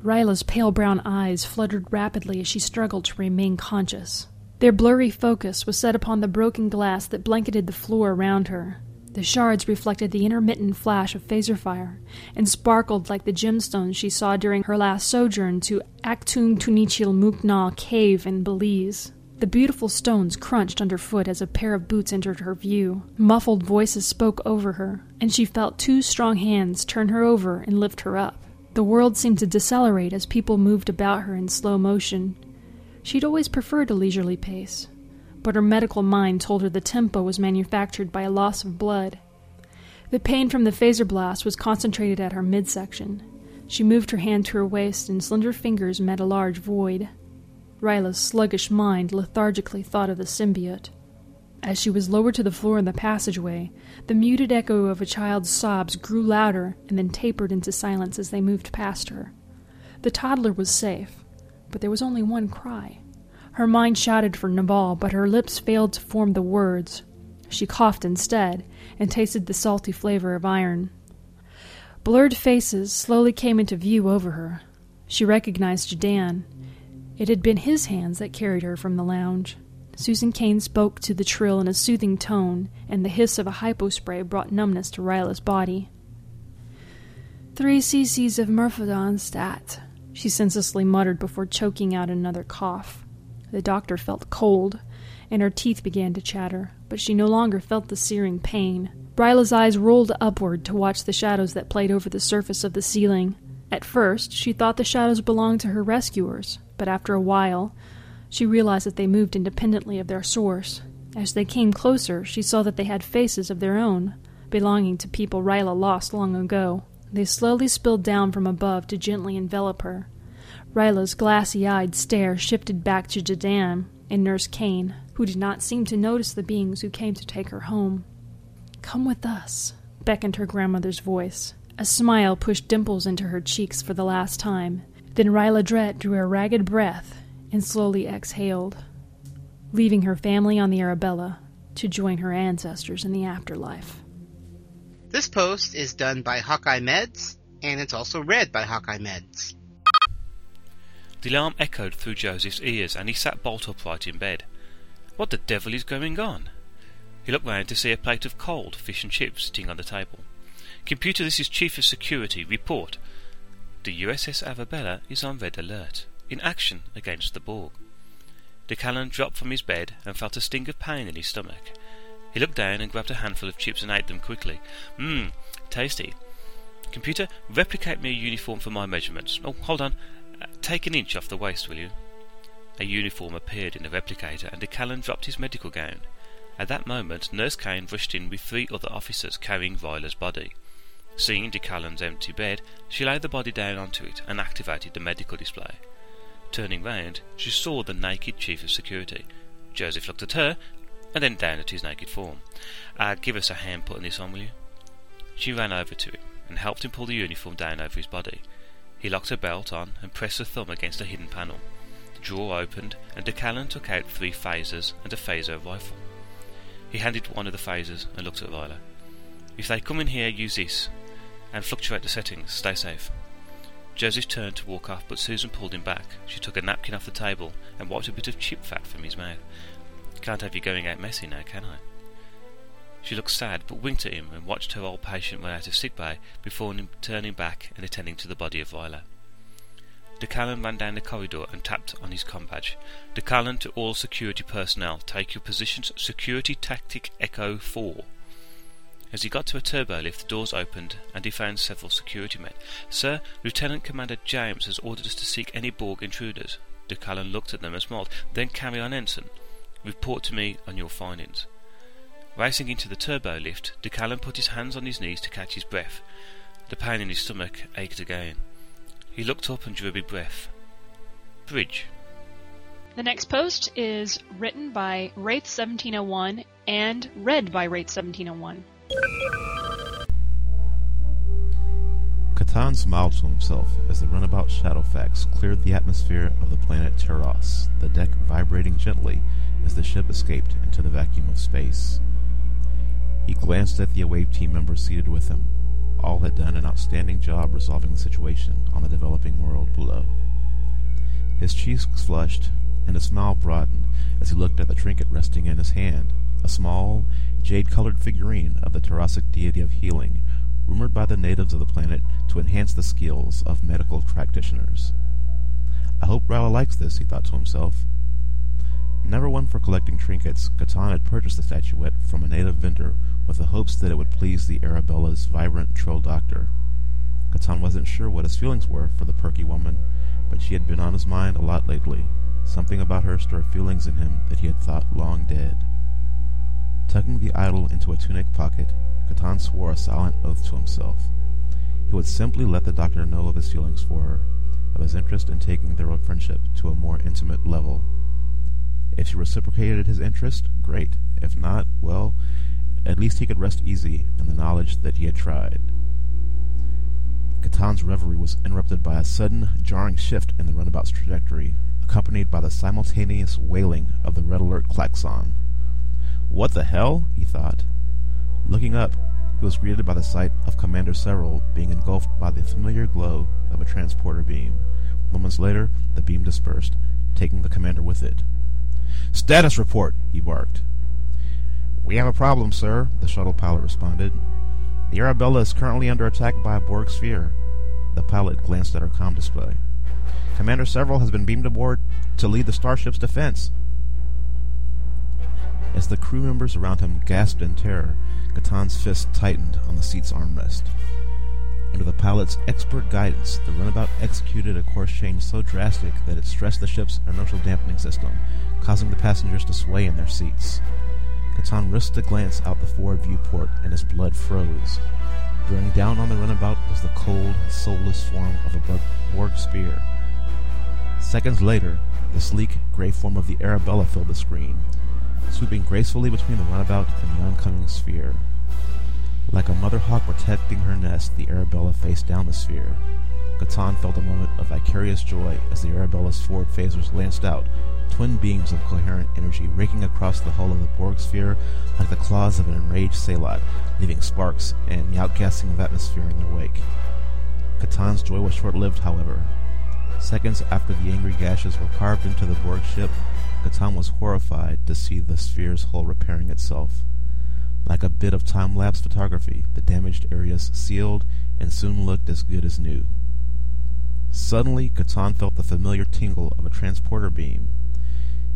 Speaker 1: Ryla's pale brown eyes fluttered rapidly as she struggled to remain conscious. Their blurry focus was set upon the broken glass that blanketed the floor around her. The shards reflected the intermittent flash of phaser fire and sparkled like the gemstones she saw during her last sojourn to Actun Tunichil Muknal cave in Belize. The beautiful stones crunched underfoot as a pair of boots entered her view. Muffled voices spoke over her, and she felt two strong hands turn her over and lift her up. The world seemed to decelerate as people moved about her in slow motion. She'd always preferred a leisurely pace, but her medical mind told her the tempo was manufactured by a loss of blood. The pain from the phaser blast was concentrated at her midsection. She moved her hand to her waist, and slender fingers met a large void. Ryla's sluggish mind lethargically thought of the symbiote. As she was lowered to the floor in the passageway, the muted echo of a child's sobs grew louder and then tapered into silence as they moved past her. The toddler was safe, but there was only one cry. Her mind shouted for Nabal, but her lips failed to form the words. She coughed instead and tasted the salty flavor of iron. Blurred faces slowly came into view over her. She recognized Jadan. It had been his hands that carried her from the lounge. Susan Kane spoke to the trill in a soothing tone, and the hiss of a hypospray brought numbness to Ryla's body. Three cc's of Myrphodon stat, she senselessly muttered before choking out another cough. The doctor felt cold, and her teeth began to chatter, but she no longer felt the searing pain. Ryla's eyes rolled upward to watch the shadows that played over the surface of the ceiling. At first, she thought the shadows belonged to her rescuers, but after a while, she realized that they moved independently of their source. As they came closer, she saw that they had faces of their own, belonging to people Ryla lost long ago. They slowly spilled down from above to gently envelop her. Ryla's glassy eyed stare shifted back to Jadan and Nurse Kane, who did not seem to notice the beings who came to take her home. Come with us, beckoned her grandmother's voice. A smile pushed dimples into her cheeks for the last time. Then Ryla Drett drew a ragged breath and slowly exhaled, leaving her family on the Arabella to join her ancestors in the afterlife.
Speaker 2: This post is done by Hawkeye Meds, and it's also read by Hawkeye Meds.
Speaker 5: The alarm echoed through Joseph's ears, and he sat bolt upright in bed. What the devil is going on? He looked round to see a plate of cold fish and chips sitting on the table. Computer, this is Chief of Security. Report. The USS Arabella is on red alert in action against the Borg. DeCollin dropped from his bed and felt a sting of pain in his stomach. He looked down and grabbed a handful of chips and ate them quickly. Mmm, tasty. Computer, replicate me a uniform for my measurements. Oh, hold on. Uh, take an inch off the waist, will you? A uniform appeared in the replicator, and DeCollin dropped his medical gown. At that moment, Nurse Kane rushed in with three other officers carrying Ryla's body. Seeing DeCollin's empty bed, she laid the body down onto it and activated the medical display. Turning round, she saw the naked chief of security. Joseph looked at her, and then down at his naked form. Uh, give us a hand putting this on, will you? She ran over to him and helped him pull the uniform down over his body. He locked her belt on and pressed a thumb against a hidden panel. The drawer opened, and DeCollin took out three phasers and a phaser rifle. He handed one of the phasers and looked at Ryla. If they come in here, use this, and fluctuate the settings. Stay safe. Joseph turned to walk off, but Susan pulled him back. She took a napkin off the table and wiped a bit of chip fat from his mouth. Can't have you going out messy now, can I? She looked sad, but winked at him and watched her old patient run out of sick bay before turning back and attending to the body of Ryla. DeCollin ran down the corridor and tapped on his com badge. De to all security personnel, take your positions. Security Tactic Echo 4. As he got to a turbo lift, the doors opened, and he found several security men. Sir, Lieutenant Commander James has ordered us to seek any Borg intruders. DeCollin looked at them and smiled. Then carry on, Ensign. Report to me on your findings. Racing into the turbo lift, DeCollin put his hands on his knees to catch his breath. The pain in his stomach ached again. He looked up and drew a big breath. Bridge.
Speaker 3: The next post is written by Wraith1701 and read by Wraith1701.
Speaker 6: Catan smiled to himself as the runabout Shadowfax cleared the atmosphere of the planet Terras, the deck vibrating gently as the ship escaped into the vacuum of space. He glanced at the away team members seated with him. All had done an outstanding job resolving the situation on the developing world below. His cheeks flushed, and a smile broadened as he looked at the trinket resting in his hand, a small, jade-colored figurine of the Terrasic deity of healing, rumored by the natives of the planet to enhance the skills of medical practitioners. I hope Ryla likes this, he thought to himself. Never one for collecting trinkets, Catan had purchased the statuette from a native vendor with the hopes that it would please the Arabella's vibrant Trill doctor. Catan wasn't sure what his feelings were for the perky woman, but she had been on his mind a lot lately. Something about her stirred feelings in him that he had thought long dead. Tucking the idol into a tunic pocket, Catan swore a silent oath to himself. He would simply let the doctor know of his feelings for her, of his interest in taking their old friendship to a more intimate level. If she reciprocated his interest, great. If not, well, at least he could rest easy in the knowledge that he had tried. Katan's reverie was interrupted by a sudden, jarring shift in the runabout's trajectory, accompanied by the simultaneous wailing of the red alert klaxon. What the hell? he thought. Looking up, he was greeted by the sight of Commander Savril being engulfed by the familiar glow of a transporter beam. Moments later, the beam dispersed, taking the commander with it. Status report, he barked. We have a problem, sir, the shuttle pilot responded. The Arabella is currently under attack by a Borg sphere. The pilot glanced at her com display. Commander Savril has been beamed aboard to lead the starship's defense. As the crew members around him gasped in terror, Katan's fist tightened on the seat's armrest. Under the pilot's expert guidance, the runabout executed a course change so drastic that it stressed the ship's inertial dampening system, causing the passengers to sway in their seats. Katan risked a glance out the forward viewport, and his blood froze. Bearing down on the runabout was the cold, soulless form of a Borg sphere. Seconds later, the sleek, gray form of the Arabella filled the screen, sweeping gracefully between the runabout and the oncoming sphere. Like a mother hawk protecting her nest, the Arabella faced down the sphere. Katan felt a moment of vicarious joy as the Arabella's forward phasers lanced out, twin beams of coherent energy raking across the hull of the Borg sphere like the claws of an enraged Salot, leaving sparks and the outgassing of atmosphere in their wake. Katan's joy was short-lived, however. Seconds after the angry gashes were carved into the Borg ship, Katan was horrified to see the sphere's hull repairing itself. Like a bit of time-lapse photography, the damaged areas sealed and soon looked as good as new. Suddenly, Katan felt the familiar tingle of a transporter beam.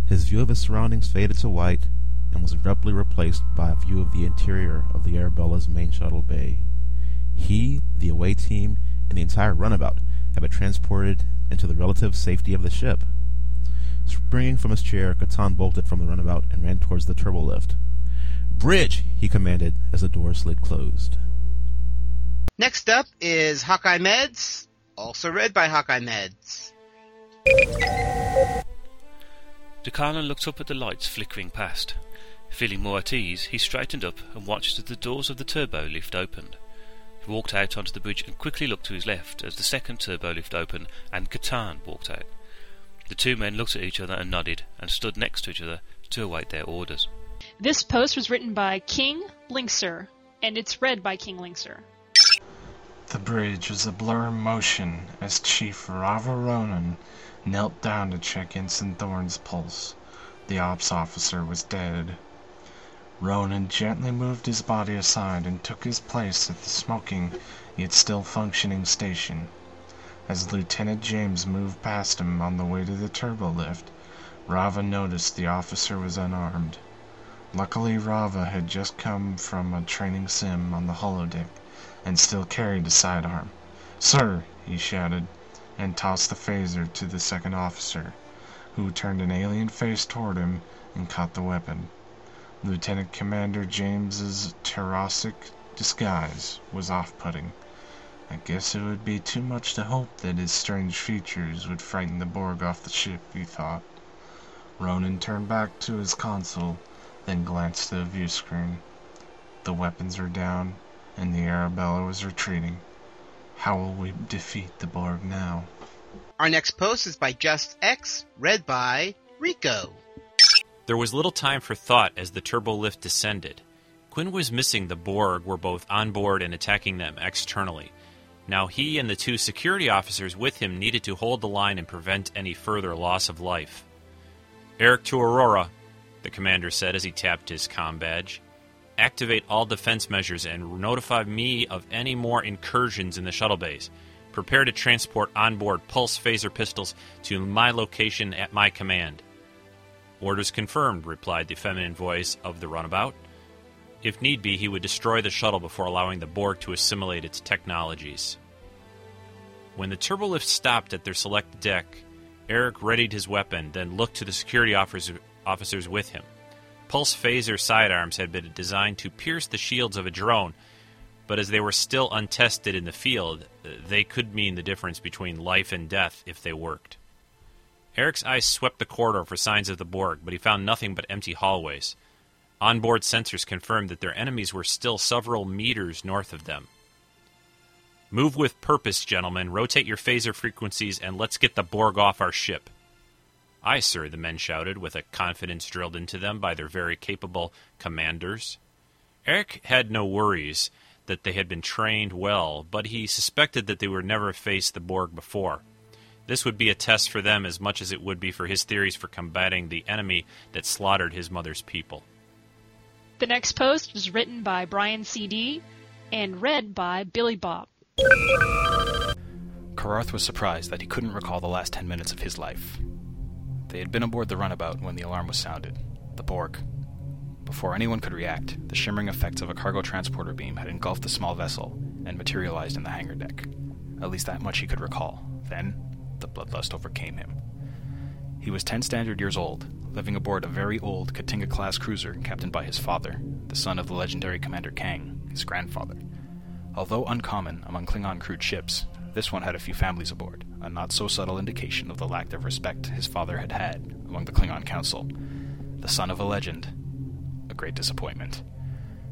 Speaker 6: His view of his surroundings faded to white and was abruptly replaced by a view of the interior of the Arabella's main shuttle bay. He, the away team, and the entire runabout had been transported into the relative safety of the ship. Springing from his chair, Katan bolted from the runabout and ran towards the turbolift. Bridge! he commanded as the door slid closed.
Speaker 2: Next up is Hawkeye Meds, also read by Hawkeye Meds.
Speaker 5: DeCollin looked up at the lights flickering past. Feeling more at ease, he straightened up and watched as the doors of the turbo lift opened. He walked out onto the bridge and quickly looked to his left as the second turbo lift opened and Katan walked out. The two men looked at each other and nodded and stood next to each other to await their orders.
Speaker 3: This post was written by King Linkser, and it's read by King Linkser.
Speaker 7: The bridge was a blur of motion as Chief Rava Ronan knelt down to check Ensign Thorne's pulse. The ops officer was dead. Ronan gently moved his body aside and took his place at the smoking yet still functioning station. As Lieutenant James moved past him on the way to the turbo lift, Rava noticed the officer was unarmed. Luckily Rava had just come from a training sim on the holodeck and still carried a sidearm. "Sir!" he shouted, and tossed the phaser to the second officer, who turned an alien face toward him and caught the weapon. Lieutenant Commander James's Terrasic disguise was off-putting. I guess it would be too much to hope that his strange features would frighten the Borg off the ship, he thought. Ronan turned back to his console, then glanced to the view screen. The weapons were down, and the Arabella was retreating. How will we defeat the Borg now?
Speaker 2: Our next post is by Just X, read by Rico.
Speaker 8: There was little time for thought as the turbo lift descended. Quinn was missing the Borg were both on board and attacking them externally. Now he and the two security officers with him needed to hold the line and prevent any further loss of life. Eric to Aurora, the commander said as he tapped his com badge. Activate all defense measures and notify me of any more incursions in the shuttle bays. Prepare to transport onboard pulse phaser pistols to my location at my command. Orders confirmed, replied the feminine voice of the runabout. If need be, he would destroy the shuttle before allowing the Borg to assimilate its technologies. When the turbolift stopped at their select deck, Eric readied his weapon, then looked to the security officers with him. Pulse phaser sidearms had been designed to pierce the shields of a drone, but as they were still untested in the field, they could mean the difference between life and death if they worked. Eric's eyes swept the corridor for signs of the Borg, but he found nothing but empty hallways. Onboard sensors confirmed that their enemies were still several meters north of them. Move with purpose, gentlemen. Rotate your phaser frequencies and let's get the Borg off our ship. Aye, sir, the men shouted, with a confidence drilled into them by their very capable commanders. Eric had no worries that they had been trained well, but he suspected that they would never face the Borg before. This would be a test for them as much as it would be for his theories for combating the enemy that slaughtered his mother's people.
Speaker 3: The next post was written by Brian C.D. and read by Billy Bob.
Speaker 9: Kararth was surprised that he couldn't recall the last ten minutes of his life. They had been aboard the runabout when the alarm was sounded. The Borg. Before anyone could react, the shimmering effects of a cargo transporter beam had engulfed the small vessel and materialized in the hangar deck. At least that much he could recall. Then, the bloodlust overcame him. He was ten standard years old, living aboard a very old K't'inga class cruiser captained by his father, the son of the legendary Commander Kang, his grandfather. Although uncommon among Klingon crewed ships, this one had a few families aboard, a not so subtle indication of the lack of respect his father had had among the Klingon Council. The son of a legend. A great disappointment.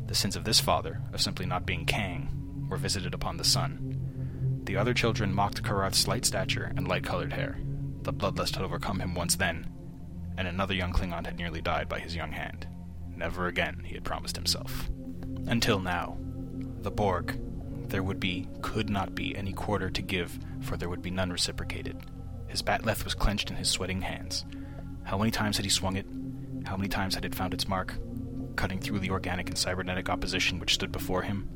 Speaker 9: The sins of this father, of simply not being Kang, were visited upon the son. The other children mocked Kararth's slight stature and light colored hair. The bloodlust had overcome him once then, and another young Klingon had nearly died by his young hand. Never again, he had promised himself. Until now. The Borg, there would be, could not be, any quarter to give, for there would be none reciprocated. His bat'leth was clenched in his sweating hands. How many times had he swung it? How many times had it found its mark? Cutting through the organic and cybernetic opposition which stood before him?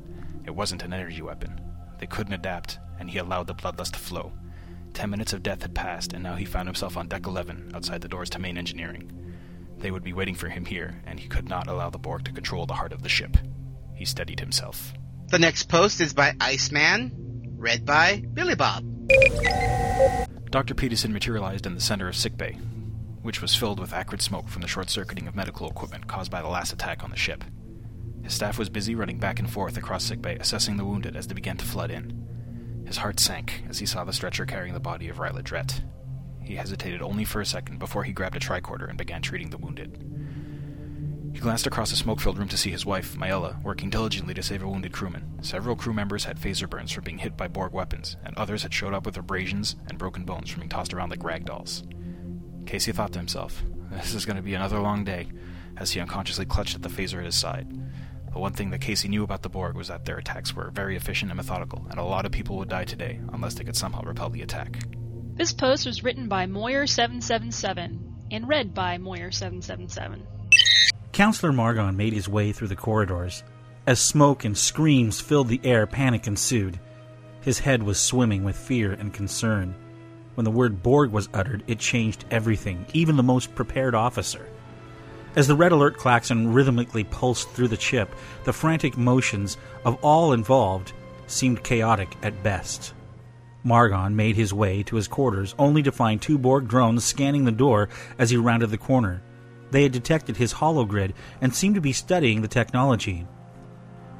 Speaker 9: It wasn't an energy weapon. They couldn't adapt, and he allowed the bloodlust to flow. Ten minutes of death had passed, and now he found himself on deck 11, outside the doors to main engineering. They would be waiting for him here, and he could not allow the Borg to control the heart of the ship. He steadied himself.
Speaker 2: The next post is by Iceman, read by Billy Bob.
Speaker 9: Dr. Peterson materialized in the center of sickbay, which was filled with acrid smoke from the short circuiting of medical equipment caused by the last attack on the ship. His staff was busy running back and forth across sickbay, assessing the wounded as they began to flood in. His heart sank as he saw the stretcher carrying the body of Ryla Drett. He hesitated only for a second before he grabbed a tricorder and began treating the wounded. He glanced across the smoke filled room to see his wife, Mayella, working diligently to save a wounded crewman. Several crew members had phaser burns from being hit by Borg weapons, and others had showed up with abrasions and broken bones from being tossed around like rag dolls. Casey thought to himself, This is going to be another long day, as he unconsciously clutched at the phaser at his side. The one thing that Casey knew about the Borg was that their attacks were very efficient and methodical, and a lot of people would die today unless they could somehow repel the attack.
Speaker 3: This post was written by Moyer777 and read by Moyer777.
Speaker 10: Counselor Margon made his way through the corridors. As smoke and screams filled the air, panic ensued. His head was swimming with fear and concern. When the word Borg was uttered, it changed everything, even the most prepared officer. As the red alert klaxon rhythmically pulsed through the ship, the frantic motions of all involved seemed chaotic at best. Margon made his way to his quarters, only to find two Borg drones scanning the door as he rounded the corner. They had detected his hologrid and seemed to be studying the technology.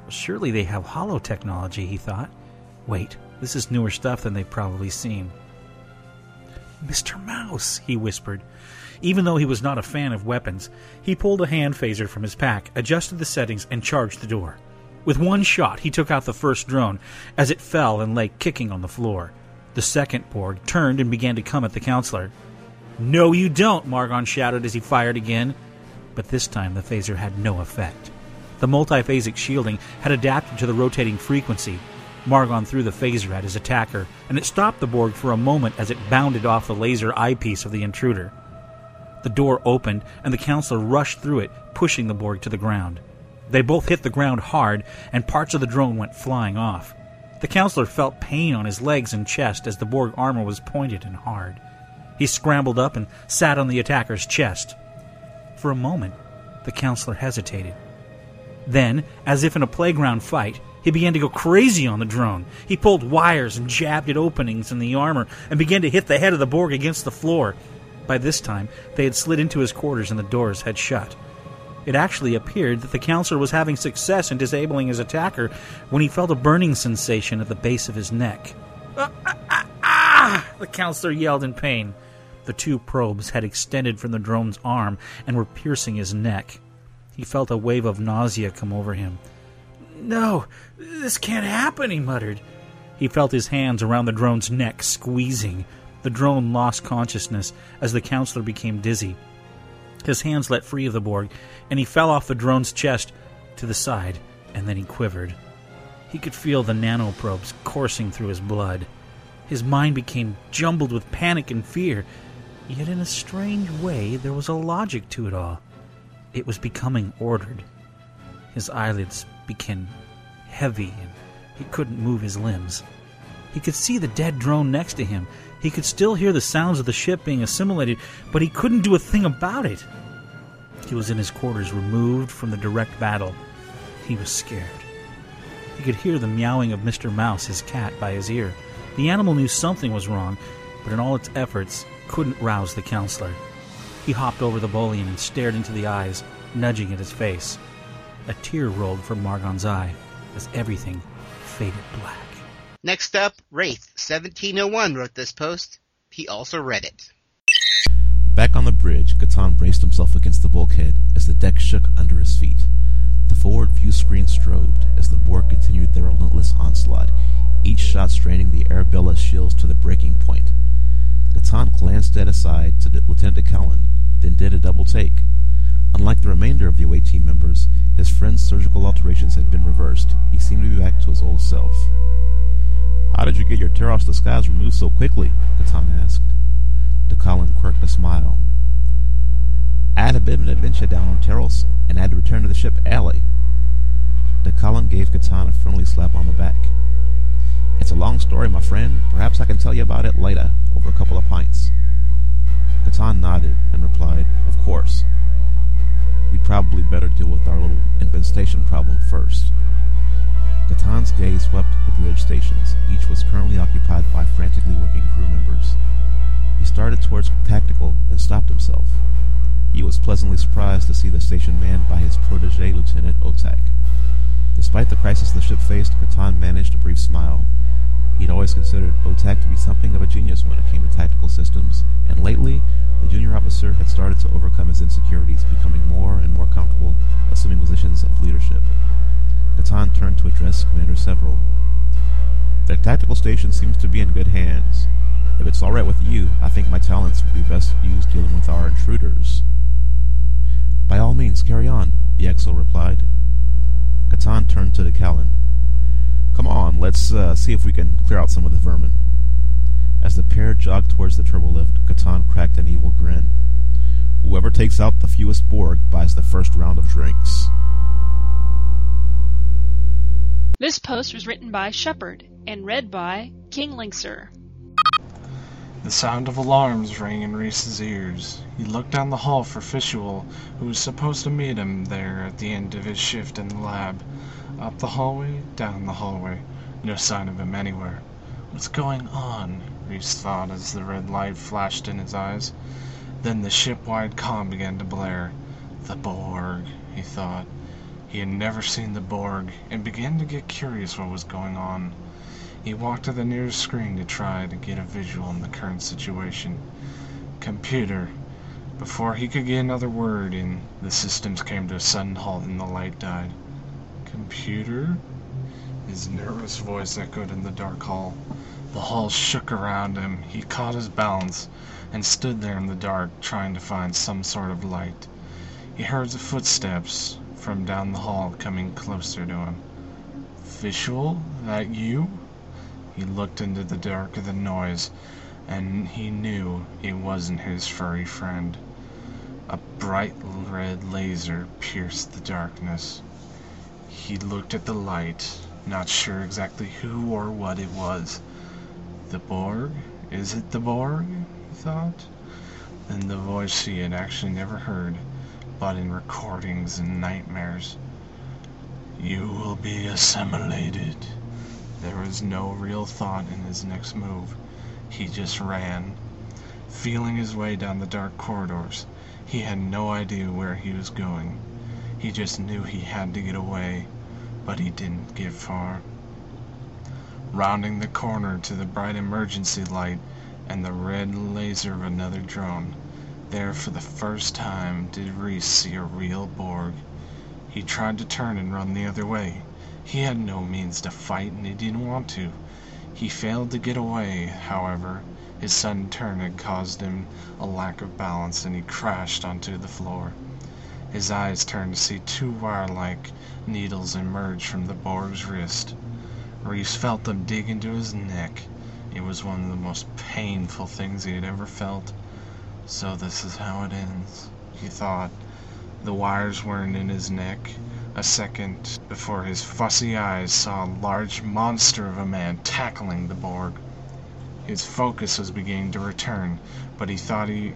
Speaker 10: Surely they have holo technology, he thought. Wait, this is newer stuff than they've probably seen. Mr. Mouse, he whispered. Even though he was not a fan of weapons, he pulled a hand phaser from his pack, adjusted the settings, and charged the door. With one shot, he took out the first drone as it fell and lay kicking on the floor. The second Borg turned and began to come at the counselor. No, you don't, Margon shouted as he fired again. But this time the phaser had no effect. The multiphasic shielding had adapted to the rotating frequency. Margon threw the phaser at his attacker, and it stopped the Borg for a moment as it bounded off the laser eyepiece of the intruder. The door opened, and the counselor rushed through it, pushing the Borg to the ground. They both hit the ground hard, and parts of the drone went flying off. The counselor felt pain on his legs and chest as the Borg armor was pointed and hard. He scrambled up and sat on the attacker's chest. For a moment, the counselor hesitated. Then, as if in a playground fight, he began to go crazy on the drone. He pulled wires and jabbed at openings in the armor and began to hit the head of the Borg against the floor. By this time, they had slid into his quarters and the doors had shut. It actually appeared that the counselor was having success in disabling his attacker when he felt a burning sensation at the base of his neck. Ah, ah, ah, ah! The counselor yelled in pain. The two probes had extended from the drone's arm and were piercing his neck. He felt a wave of nausea come over him. No, this can't happen, he muttered. He felt his hands around the drone's neck, squeezing. The drone lost consciousness as the counselor became dizzy. His hands let free of the Borg, and he fell off the drone's chest to the side, and then he quivered. He could feel the nanoprobes coursing through his blood. His mind became jumbled with panic and fear. Yet, in a strange way, there was a logic to it all. It was becoming ordered. His eyelids became heavy, and he couldn't move his limbs. He could see the dead drone next to him. He could still hear the sounds of the ship being assimilated, but he couldn't do a thing about it. He was in his quarters, removed from the direct battle. He was scared. He could hear the meowing of Mr. Mouse, his cat, by his ear. The animal knew something was wrong, but in all its efforts, couldn't rouse the counselor. He hopped over the Bolian and stared into the eyes, nudging at his face. A tear rolled from Margon's eye as everything faded black.
Speaker 2: Next up, Wraith 1701 wrote this post. He also read it.
Speaker 6: Back on the bridge, Catan braced himself against the bulkhead as the deck shook under his feet. The forward view screen strobed as the Borg continued their relentless onslaught, each shot straining the Arabella's shields to the breaking point. Catan glanced dead aside to Lieutenant Callan, then did a double take. Unlike the remainder of the away team members, his friend's surgical alterations had been reversed. He seemed to be back to his old self. How did you get your Teros disguise removed so quickly? Catan asked. DeCollin quirked a smile. I had a bit of an adventure down on Teros, and had to return to the ship early. DeCollin gave Catan a friendly slap on the back. It's a long story, my friend. Perhaps I can tell you about it later, over a couple of pints. Catan nodded and replied, Of course. We'd probably better deal with our little infestation problem first. Catan's gaze swept the bridge stations. Each was currently occupied by frantically working crew members. He started towards tactical, and stopped himself. He was pleasantly surprised to see the station manned by his protege, Lieutenant Otak. Despite the crisis the ship faced, Catan managed a brief smile. He'd always considered Otak to be something of a genius when it came to tactical systems, and lately, the junior officer had started to overcome his insecurities, becoming more and more comfortable assuming positions of leadership. Catan turned to address Commander Savril. The tactical station seems to be in good hands. If it's all right with you, I think my talents would be best used dealing with our intruders. By all means, carry on, the Exo replied. Catan turned to DeCollin. Come on, let's uh, see if we can clear out some of the vermin. As the pair jogged towards the turbolift, Catan cracked an evil grin. Whoever takes out the fewest Borg buys the first round of drinks.
Speaker 3: This post was written by Shepard and read by King Linkser.
Speaker 7: The sound of alarms rang in Reese's ears. He looked down the hall for Fishuel, who was supposed to meet him there at the end of his shift in the lab. Up the hallway, down the hallway. No sign of him anywhere. What's going on? Reese thought as the red light flashed in his eyes. Then the ship-wide comm began to blare. The Borg, he thought. He had never seen the Borg, and began to get curious what was going on. He walked to the nearest screen to try to get a visual on the current situation. Computer. Before he could get another word in, the systems came to a sudden halt and the light died. Computer? His nervous voice echoed in the dark hall. The hall shook around him. He caught his balance and stood there in the dark, trying to find some sort of light. He heard the footsteps from down the hall coming closer to him. Visual? That you? He looked into the dark of the noise, and he knew it wasn't his furry friend. A bright red laser pierced the darkness. He looked at the light, not sure exactly who or what it was. The Borg? Is it the Borg? he thought. Then the voice he had actually never heard, but in recordings and nightmares. You will be assimilated. There was no real thought in his next move. He just ran, feeling his way down the dark corridors. He had no idea where he was going. He just knew he had to get away, but he didn't get far. Rounding the corner to the bright emergency light and the red laser of another drone, there for the first time did Reese see a real Borg. He tried to turn and run the other way. He had no means to fight, and he didn't want to. He failed to get away, however. His sudden turn had caused him a lack of balance, and he crashed onto the floor. His eyes turned to see two wire-like needles emerge from the Borg's wrist. Reese felt them dig into his neck. It was one of the most painful things he had ever felt. So this is how it ends, he thought. The wires weren't in his neck. A second before his fussy eyes saw a large monster of a man tackling the Borg. His focus was beginning to return, but he thought he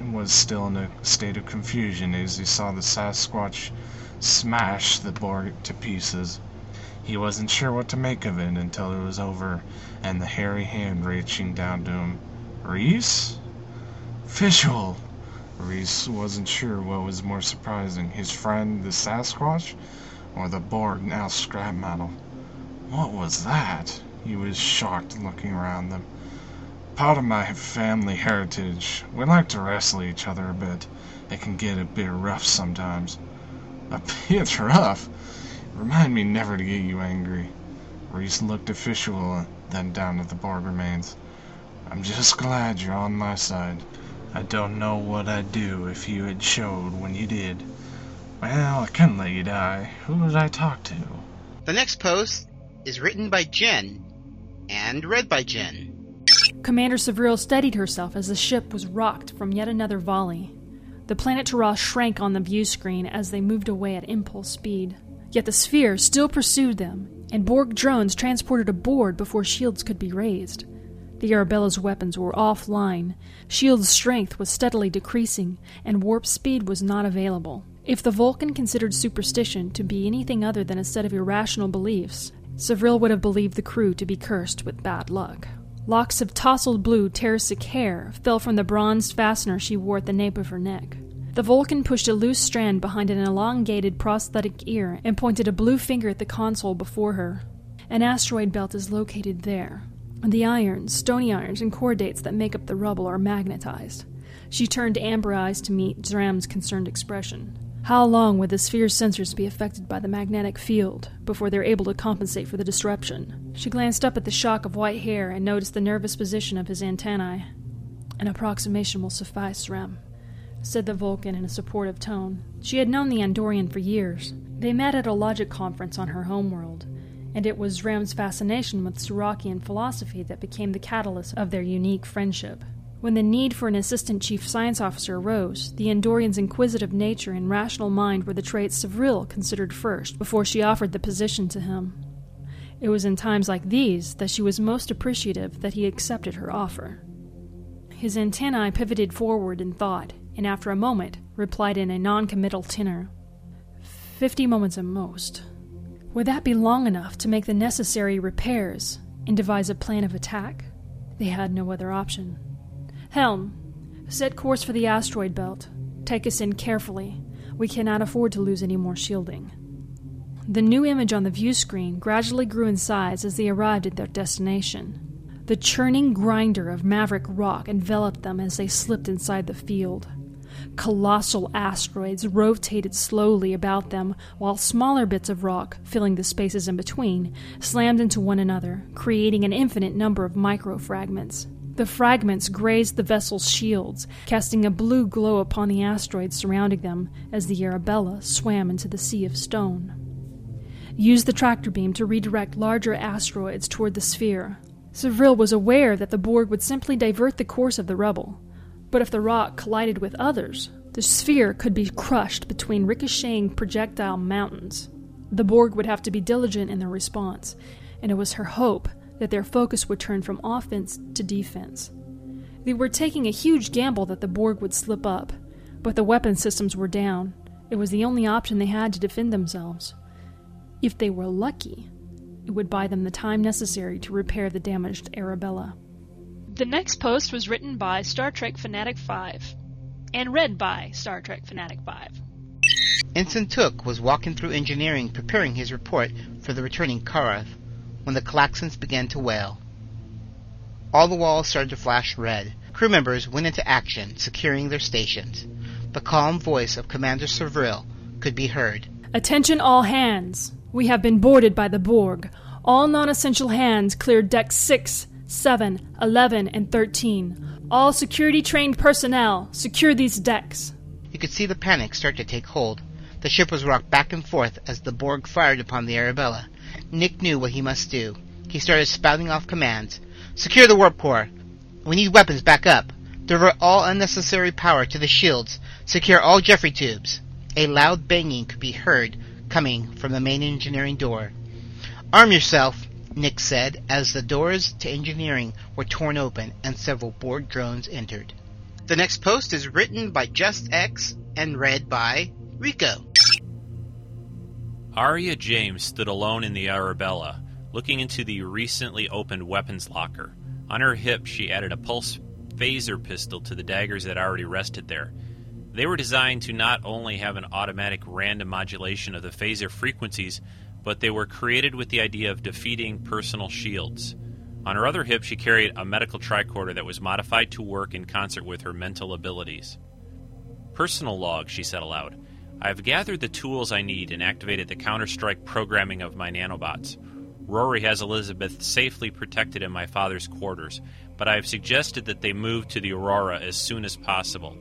Speaker 7: was still in a state of confusion as he saw the Sasquatch smash the Borg to pieces. He wasn't sure what to make of it until it was over and the hairy hand reaching down to him. Reese? Visual! Reese wasn't sure what was more surprising, his friend the Sasquatch, or the Borg now scrap metal. What was that? He was shocked looking around them. Part of my family heritage. We like to wrestle each other a bit. It can get a bit rough sometimes. A bit (laughs) rough? Remind me never to get you angry. Reese looked official, then down at the Borg remains. I'm just glad you're on my side. I don't know what I'd do if you had showed when you did. Well, I couldn't let you die. Who would I talk to?
Speaker 2: The next post is written by Jen and read by Jen.
Speaker 1: Commander Savril steadied herself as the ship was rocked from yet another volley. The planet Taras shrank on the view screen as they moved away at impulse speed. Yet the sphere still pursued them, and Borg drones transported aboard before shields could be raised. The Arabella's weapons were offline, shield's strength was steadily decreasing, and warp speed was not available. If the Vulcan considered superstition to be anything other than a set of irrational beliefs, Savril would have believed the crew to be cursed with bad luck. Locks of tousled blue Terrasic hair fell from the bronzed fastener she wore at the nape of her neck. The Vulcan pushed a loose strand behind an elongated prosthetic ear and pointed a blue finger at the console before her. An asteroid belt is located there. The irons, stony irons, and chondrites that make up the rubble are magnetized. She turned amber eyes to meet Zram's concerned expression. How long would the sphere's sensors be affected by the magnetic field before they're able to compensate for the disruption? She glanced up at the shock of white hair and noticed the nervous position of his antennae. An approximation will suffice, Zram, said the Vulcan in a supportive tone. She had known the Andorian for years. They met at a logic conference on her homeworld and it was Zram's fascination with Surakian philosophy that became the catalyst of their unique friendship. When the need for an assistant chief science officer arose, the Andorian's inquisitive nature and rational mind were the traits Savril considered first before she offered the position to him. It was in times like these that she was most appreciative that he accepted her offer. His antennae pivoted forward in thought, and after a moment replied in a non-committal tenor. Fifty moments at most. Would that be long enough to make the necessary repairs and devise a plan of attack? They had no other option. Helm, set course for the asteroid belt. Take us in carefully. We cannot afford to lose any more shielding. The new image on the view screen gradually grew in size as they arrived at their destination. The churning grinder of maverick rock enveloped them as they slipped inside the field. Colossal asteroids rotated slowly about them, while smaller bits of rock, filling the spaces in between, slammed into one another, creating an infinite number of microfragments. The fragments grazed the vessel's shields, casting a blue glow upon the asteroids surrounding them as the Arabella swam into the sea of stone. Use the tractor beam to redirect larger asteroids toward the sphere. Savril was aware that the Borg would simply divert the course of the rebel. But if the rock collided with others, the sphere could be crushed between ricocheting projectile mountains. The Borg would have to be diligent in their response, and it was her hope that their focus would turn from offense to defense. They were taking a huge gamble that the Borg would slip up, but the weapon systems were down. It was the only option they had to defend themselves. If they were lucky, it would buy them the time necessary to repair the damaged Arabella.
Speaker 3: The next post was written by Star Trek Fanatic 5 and read by Star Trek Fanatic 5.
Speaker 2: Ensign Took was walking through engineering preparing his report for the returning Karath when the klaxons began to wail. All the walls started to flash red. Crew members went into action, securing their stations. The calm voice of Commander Savril could be heard.
Speaker 1: Attention all hands. We have been boarded by the Borg. All non essential hands clear deck 6, 7, 11, and 13. All security trained personnel, secure these decks.
Speaker 2: You could see the panic start to take hold. The ship was rocked back and forth as the Borg fired upon the Arabella. Nick knew what he must do. He started spouting off commands. Secure the warp core. We need weapons back up. Divert all unnecessary power to the shields. Secure all Jefferies tubes. A loud banging could be heard coming from the main engineering door. Arm yourself, Nick said as the doors to engineering were torn open and several Borg drones entered. The next post is written by Just X and read by Rico.
Speaker 8: Aria James stood alone in the Arabella, looking into the recently opened weapons locker. On her hip, she added a pulse phaser pistol to the daggers that already rested there. They were designed to not only have an automatic random modulation of the phaser frequencies, but they were created with the idea of defeating personal shields. On her other hip, she carried a medical tricorder that was modified to work in concert with her mental abilities. Personal log, she said aloud. I have gathered the tools I need and activated the Counter Strike programming of my nanobots. Rory has Elizabeth safely protected in my father's quarters, but I have suggested that they move to the Aurora as soon as possible.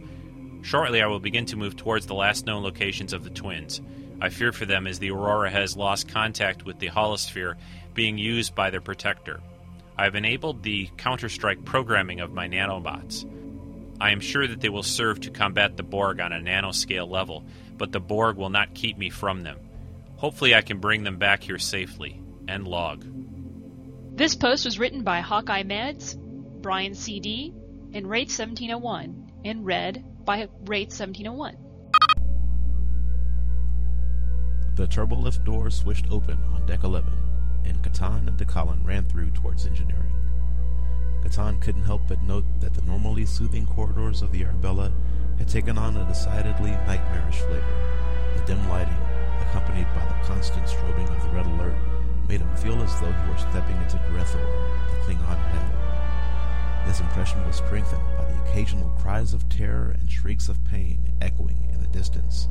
Speaker 8: Shortly, I will begin to move towards the last known locations of the twins. I fear for them as the Aurora has lost contact with the holosphere being used by their protector. I have enabled the Counter Strike programming of my nanobots. I am sure that they will serve to combat the Borg on a nanoscale level, but the Borg will not keep me from them. Hopefully, I can bring them back here safely. End log.
Speaker 3: This post was written by Hawkeye Meds, Brian CD, and Wraith 1701, and read by Wraith 1701.
Speaker 6: The turbolift door swished open on deck 11, and Catan and DeCollin ran through towards engineering. Catan couldn't help but note that the normally soothing corridors of the Arabella had taken on a decidedly nightmarish flavor. The dim lighting, accompanied by the constant strobing of the red alert, made him feel as though he were stepping into Gre'thor, the Klingon hell. His impression was strengthened by the occasional cries of terror and shrieks of pain echoing in the distance.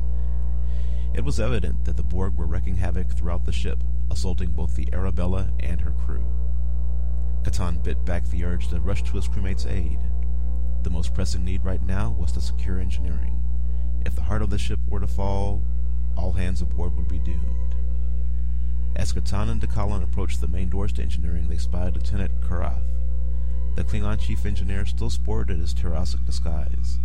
Speaker 6: It was evident that the Borg were wreaking havoc throughout the ship, assaulting both the Arabella and her crew. Catan bit back the urge to rush to his crewmate's aid. The most pressing need right now was to secure engineering. If the heart of the ship were to fall, all hands aboard would be doomed. As Catan and DeCollin approached the main doors to engineering, they spied Lieutenant Karath. The Klingon chief engineer still sported his Terrasic disguise.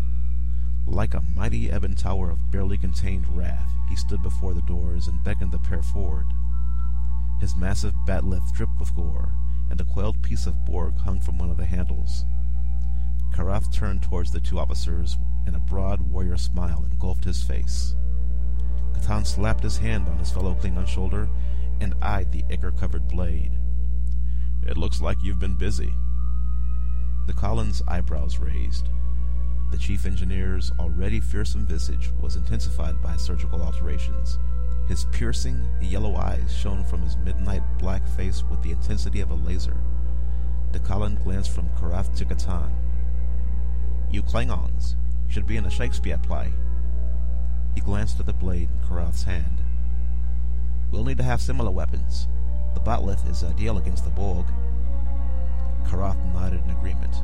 Speaker 6: Like a mighty ebon tower of barely contained wrath, he stood before the doors and beckoned the pair forward. His massive bat'leth dripped with gore, and a coiled piece of Borg hung from one of the handles. Karath turned towards the two officers, and a broad warrior smile engulfed his face. Catan slapped his hand on his fellow Klingon's shoulder and eyed the ichor-covered blade. It looks like you've been busy. DeCollin's eyebrows raised. The chief engineer's already fearsome visage was intensified by surgical alterations. His piercing, yellow eyes shone from his midnight black face with the intensity of a laser. DeCollin glanced from Karath to Catan. You Klingons should be in a Shakespeare play. He glanced at the blade in Karath's hand. We'll need to have similar weapons. The bat'leth is ideal against the Borg. Karath nodded in agreement.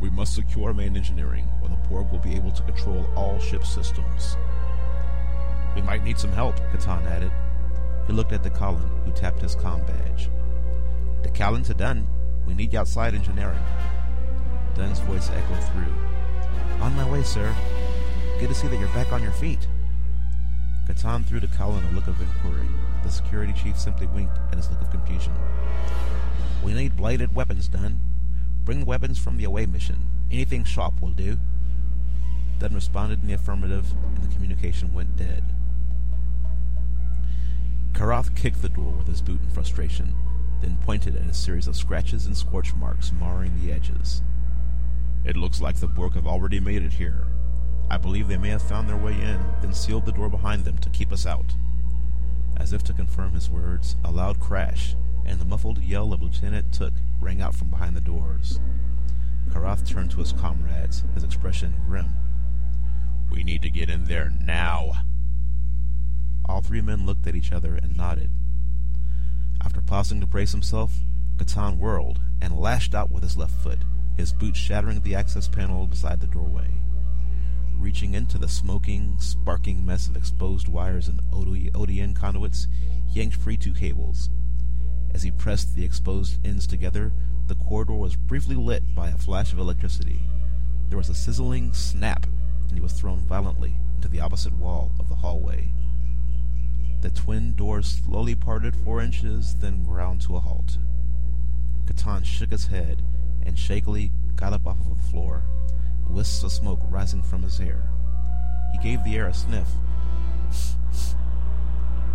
Speaker 6: We must secure main engineering, or the Borg will be able to control all ship systems. We might need some help, Catan added. He looked at DeCollin, who tapped his com badge. DeCollin to Dunn. We need you outside engineering. Dunn's voice echoed through. On my way, sir. Good to see that you're back on your feet. Catan threw DeCollin a look of inquiry. The security chief simply winked at his look of confusion. We need bladed weapons, Dunn. Bring the weapons from the away mission. Anything sharp will do. Dunn responded in the affirmative, and the communication went dead. Karath kicked the door with his boot in frustration, then pointed at a series of scratches and scorch marks marring the edges. It looks like the Borg have already made it here. I believe they may have found their way in, then sealed the door behind them to keep us out. As if to confirm his words, a loud crash and the muffled yell of Lieutenant Took rang out from behind the doors. Karath turned to his comrades, his expression grim. We need to get in there now. All three men looked at each other and nodded. After pausing to brace himself, Catan whirled and lashed out with his left foot, his boot shattering the access panel beside the doorway. Reaching into the smoking, sparking mess of exposed wires and ODN conduits, he yanked free two cables. As he pressed the exposed ends together, the corridor was briefly lit by a flash of electricity. There was a sizzling snap, and he was thrown violently into the opposite wall of the hallway. The twin doors slowly parted four inches, then ground to a halt. Catan shook his head and shakily got up off of the floor, wisps of smoke rising from his hair. He gave the air a sniff.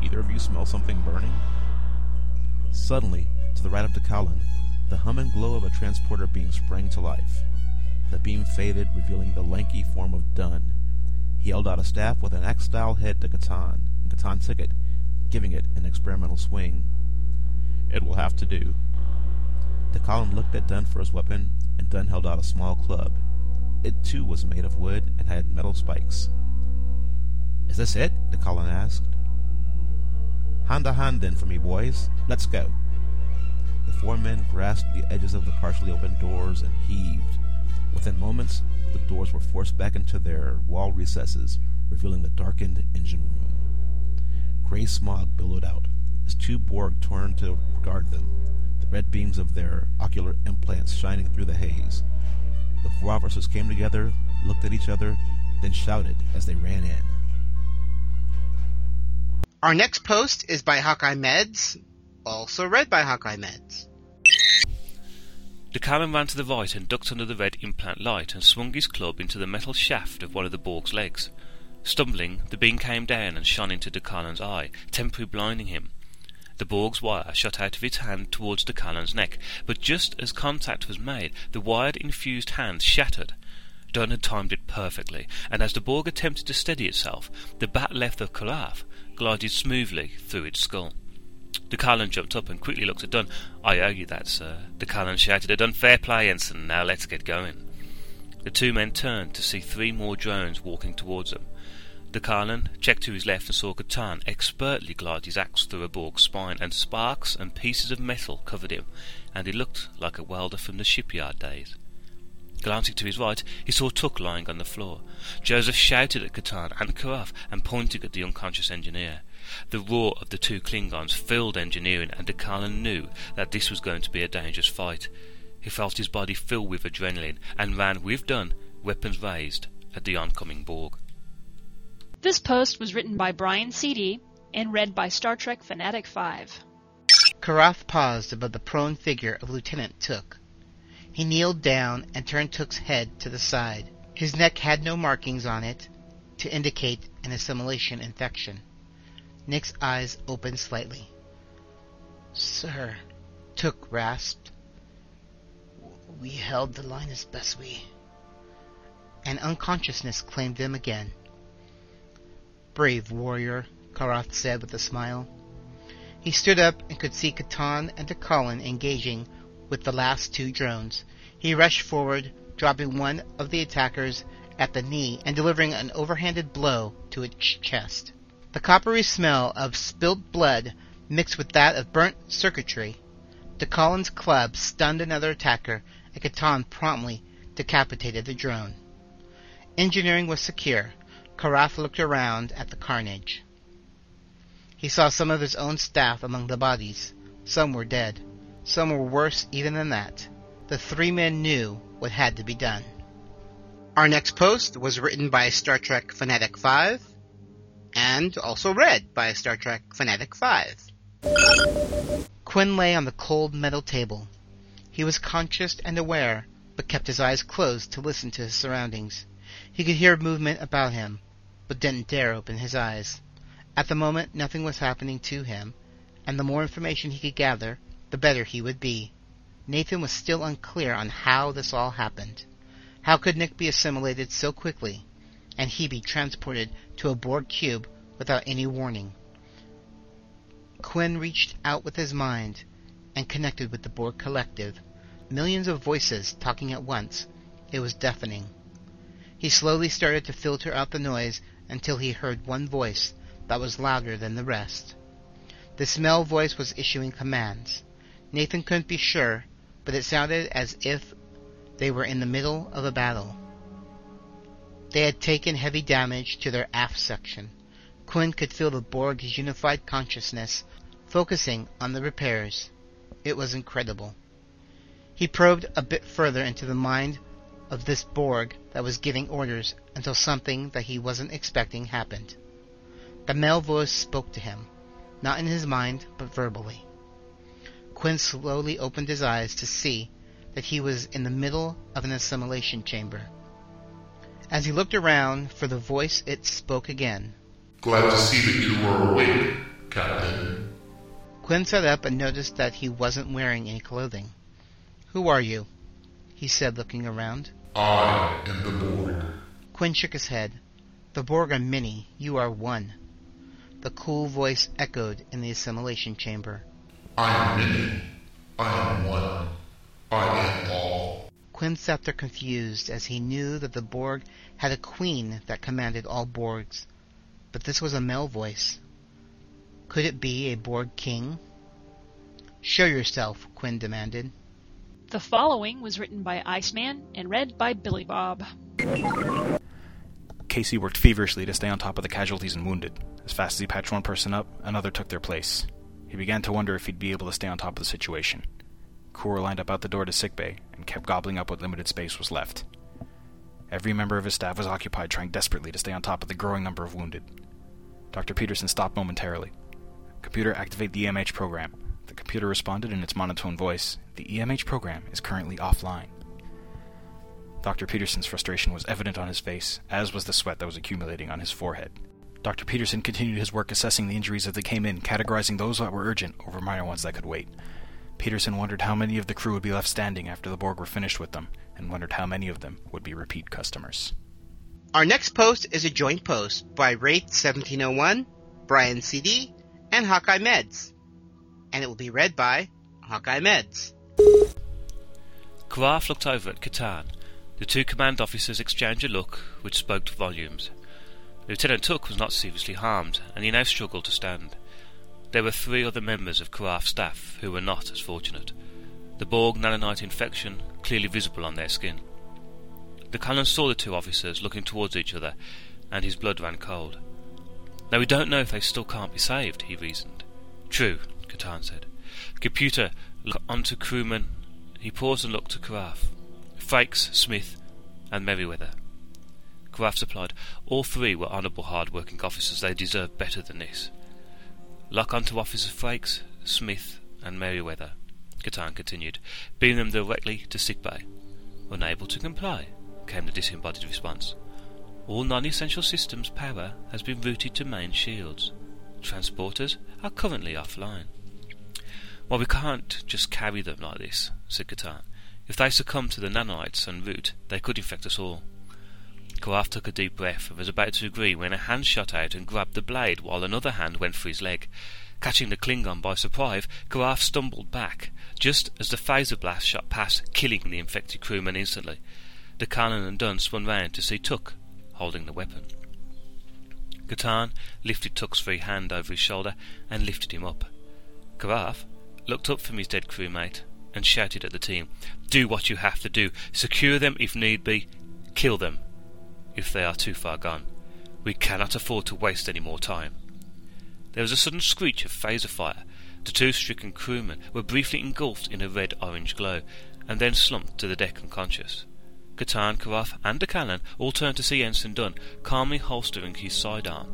Speaker 6: Either of you smell something burning? Suddenly, to the right of DeCollin, the hum and glow of a transporter beam sprang to life. The beam faded, revealing the lanky form of Dunn. He held out a staff with an X-style head to Catan, and Catan took it, giving it an experimental swing. It will have to do. DeCollin looked at Dunn for his weapon, and Dunn held out a small club. It too was made of wood and had metal spikes. Is this it? DeCollin asked. Hand to hand then for me, boys. Let's go. The four men grasped the edges of the partially opened doors and heaved. Within moments, the doors were forced back into their wall recesses, revealing the darkened engine room. Gray smog billowed out as two Borg turned to guard them, the red beams of their ocular implants shining through the haze. The four officers came together, looked at each other, then shouted as they ran in.
Speaker 2: Our next post is by Hawkeye Meds, also read by Hawkeye Meds.
Speaker 5: DeCollin ran to the right and ducked under the red implant light and swung his club into the metal shaft of one of the Borg's legs. Stumbling, the beam came down and shone into DeCollin's eye, temporarily blinding him. The Borg's wire shot out of its hand towards DeCollin's neck, but just as contact was made, the wired infused hand shattered. Dunn had timed it perfectly, and as the Borg attempted to steady itself, the bat'leth of Karath glided smoothly through its skull. DeCollin jumped up and quickly looked at Dunn. I owe you that, sir. DeCollin shouted at Dunn. Fair play, Ensign. Now let's get going. The two men turned to see three more drones walking towards them. DeCollin checked to his left and saw Catan expertly glide his axe through a Borg's spine, and sparks and pieces of metal covered him, and he looked like a welder from the shipyard days. Glancing to his right, he saw Took lying on the floor. Joseph shouted at Catan and Karath and pointed at the unconscious engineer. The roar of the two Klingons filled engineering, and DeCollin knew that this was going to be a dangerous fight. He felt his body fill with adrenaline and ran with Dunn, weapons raised, at the oncoming Borg.
Speaker 3: This post was written by Brian C.D. and read by Star Trek Fanatic 5.
Speaker 2: Karath paused above the prone figure of Lieutenant Took. He kneeled down and turned Took's head to the side. His neck had no markings on it to indicate an assimilation infection. Nick's eyes opened slightly. Sir, Took rasped. We held the line as best we. And unconsciousness claimed them again. Brave warrior, Karath said with a smile. He stood up and could see Catan and DeCollin engaging with the last two drones. He rushed forward, dropping one of the attackers at the knee and delivering an overhanded blow to its chest. The coppery smell of spilt blood mixed with that of burnt circuitry. DeCollin's club stunned another attacker, and Catan promptly decapitated the drone. Engineering was secure. Karath looked around at the carnage. He saw some of his own staff among the bodies. Some were dead. Some were worse even than that. The three men knew what had to be done. Our next post was written by Star Trek Fanatic 5 and also read by Star Trek Fanatic 5. Quinn lay on the cold metal table. He was conscious and aware, but kept his eyes closed to listen to his surroundings. He could hear movement about him, but didn't dare open his eyes. At the moment, nothing was happening to him, and the more information he could gather, the better he would be. Nathan was still unclear on how this all happened. How could Nick be assimilated so quickly, and he be transported to a Borg cube without any warning? Quinn reached out with his mind and connected with the Borg collective. Millions of voices talking at once. It was deafening. He slowly started to filter out the noise until he heard one voice, that was louder than the rest. This male voice was issuing commands. Nathan couldn't be sure, but it sounded as if they were in the middle of a battle. They had taken heavy damage to their aft section. Quinn could feel the Borg's unified consciousness focusing on the repairs. It was incredible. He probed a bit further into the mind of this Borg that was giving orders until something that he wasn't expecting happened. The male voice spoke to him, not in his mind, but verbally. Quinn slowly opened his eyes to see that he was in the middle of an assimilation chamber. As he looked around for the voice, it spoke again.
Speaker 4: Glad to see that you are awake, Captain.
Speaker 2: Quinn sat up and noticed that he wasn't wearing any clothing. Who are you? he said, looking around.
Speaker 4: I am the Borg.
Speaker 2: Quinn shook his head. The Borg are many, you are one. The cool voice echoed in the assimilation chamber.
Speaker 4: I am many. I am one. I am all.
Speaker 2: Quinn sat there confused as he knew that the Borg had a queen that commanded all Borgs. But this was a male voice. Could it be a Borg king? Show yourself, Quinn demanded.
Speaker 3: The following was written by Iceman and read by Billy Bob.
Speaker 9: Casey worked feverishly to stay on top of the casualties and wounded. As fast as he patched one person up, another took their place. He began to wonder if he'd be able to stay on top of the situation. Kor lined up out the door to sickbay and kept gobbling up what limited space was left. Every member of his staff was occupied trying desperately to stay on top of the growing number of wounded. Dr. Peterson stopped momentarily. Computer activate the EMH program. The computer responded in its monotone voice. The EMH program is currently offline. Dr. Peterson's frustration was evident on his face, as was the sweat that was accumulating on his forehead. Dr. Peterson continued his work assessing the injuries as they came in, categorizing those that were urgent over minor ones that could wait. Peterson wondered how many of the crew would be left standing after the Borg were finished with them, and wondered how many of them would be repeat customers.
Speaker 2: Our next post is a joint post by Wraith 1701, Brian CD, and Hawkeye Meds. And it will be read by Hawkeye Meds.
Speaker 5: K'Rath looked over at Catan. The two command officers exchanged a look which spoke volumes. Lieutenant Took was not seriously harmed, and he now struggled to stand. There were three other members of K'Rath's staff who were not as fortunate. The Borg nanonite infection clearly visible on their skin. The Colonel saw the two officers looking towards each other, and his blood ran cold. Now we don't know if they still can't be saved, he reasoned. True, Catan said. Computer, look onto crewman. He paused and looked to K'Rath. Frakes, Smith, and Merriweather. K'Rath supplied. All three were honourable, hard-working officers. They deserved better than this. Lock onto Officer Frakes, Smith, and Merriweather. Catan continued. Beam them directly to sickbay. Unable to comply, came the disembodied response. All non-essential systems power has been routed to main shields. Transporters are currently offline. Well, we can't just carry them like this, said Catan. If they succumb to the nanites en route, they could infect us all. K'Rath took a deep breath and was about to agree when a hand shot out and grabbed the blade while another hand went for his leg. Catching the Klingon by surprise, K'Rath stumbled back, just as the phaser blast shot past, killing the infected crewman instantly. DeCollin and Dunn spun round to see Took holding the weapon. Catan lifted Took's free hand over his shoulder and lifted him up. K'Rath looked up from his dead crewmate and shouted at the team, Do what you have to do. Secure them if need be. Kill them if they are too far gone. We cannot afford to waste any more time. There was a sudden screech of phaser fire. The two stricken crewmen were briefly engulfed in a red-orange glow, and then slumped to the deck unconscious. Catan, K'Rath, and the all turned to see Ensign Dunn, calmly holstering his sidearm.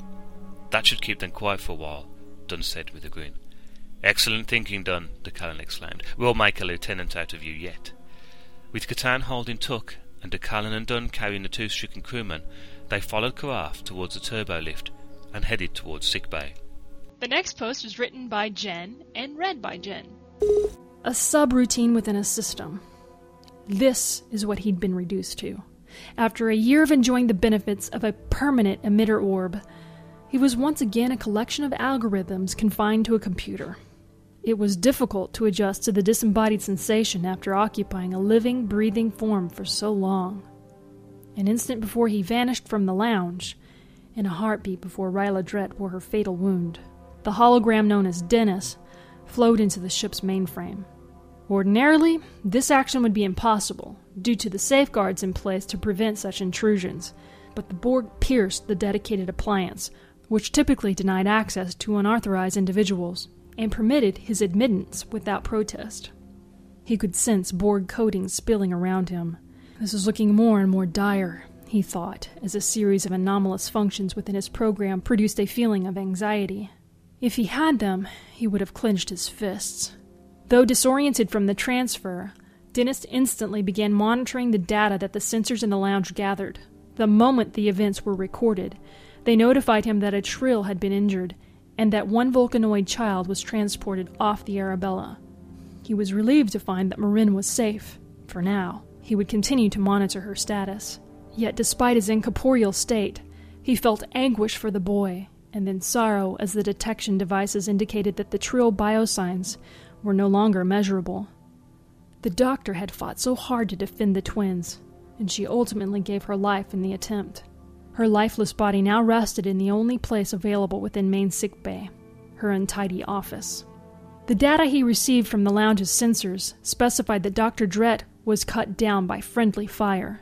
Speaker 5: That should keep them quiet for a while, Dunn said with a grin. Excellent thinking, Dunn, the exclaimed. We'll make a lieutenant out of you yet. With Catan holding Took and DeCollin and Dunn carrying the two stricken crewmen, they followed K'Rath towards the turbo lift and headed towards sickbay.
Speaker 3: The next post was written by Jen and read by Jen.
Speaker 1: A subroutine within a system. This is what he'd been reduced to. After a year of enjoying the benefits of a permanent emitter orb, he was once again a collection of algorithms confined to a computer. It was difficult to adjust to the disembodied sensation after occupying a living, breathing form for so long. An instant before he vanished from the lounge, and a heartbeat before Ryla Drett bore her fatal wound. The hologram known as Dennis flowed into the ship's mainframe. Ordinarily, this action would be impossible due to the safeguards in place to prevent such intrusions, but the Borg pierced the dedicated appliance, which typically denied access to unauthorized individuals, and permitted his admittance without protest. He could sense Borg coating spilling around him. This was looking more and more dire, he thought, as a series of anomalous functions within his program produced a feeling of anxiety. If he had them, he would have clenched his fists. Though disoriented from the transfer, Dennis instantly began monitoring the data that the sensors in the lounge gathered. The moment the events were recorded, they notified him that a Trill had been injured and that one Vulcanoid child was transported off the Arabella. He was relieved to find that Marin was safe, for now. He would continue to monitor her status. Yet, despite his incorporeal state, he felt anguish for the boy, and then sorrow as the detection devices indicated that the Trill biosigns were no longer measurable. The doctor had fought so hard to defend the twins, and she ultimately gave her life in the attempt. Her lifeless body now rested in the only place available within main sick bay, her untidy office. The data he received from the lounge's sensors specified that Dr. Drett was cut down by friendly fire.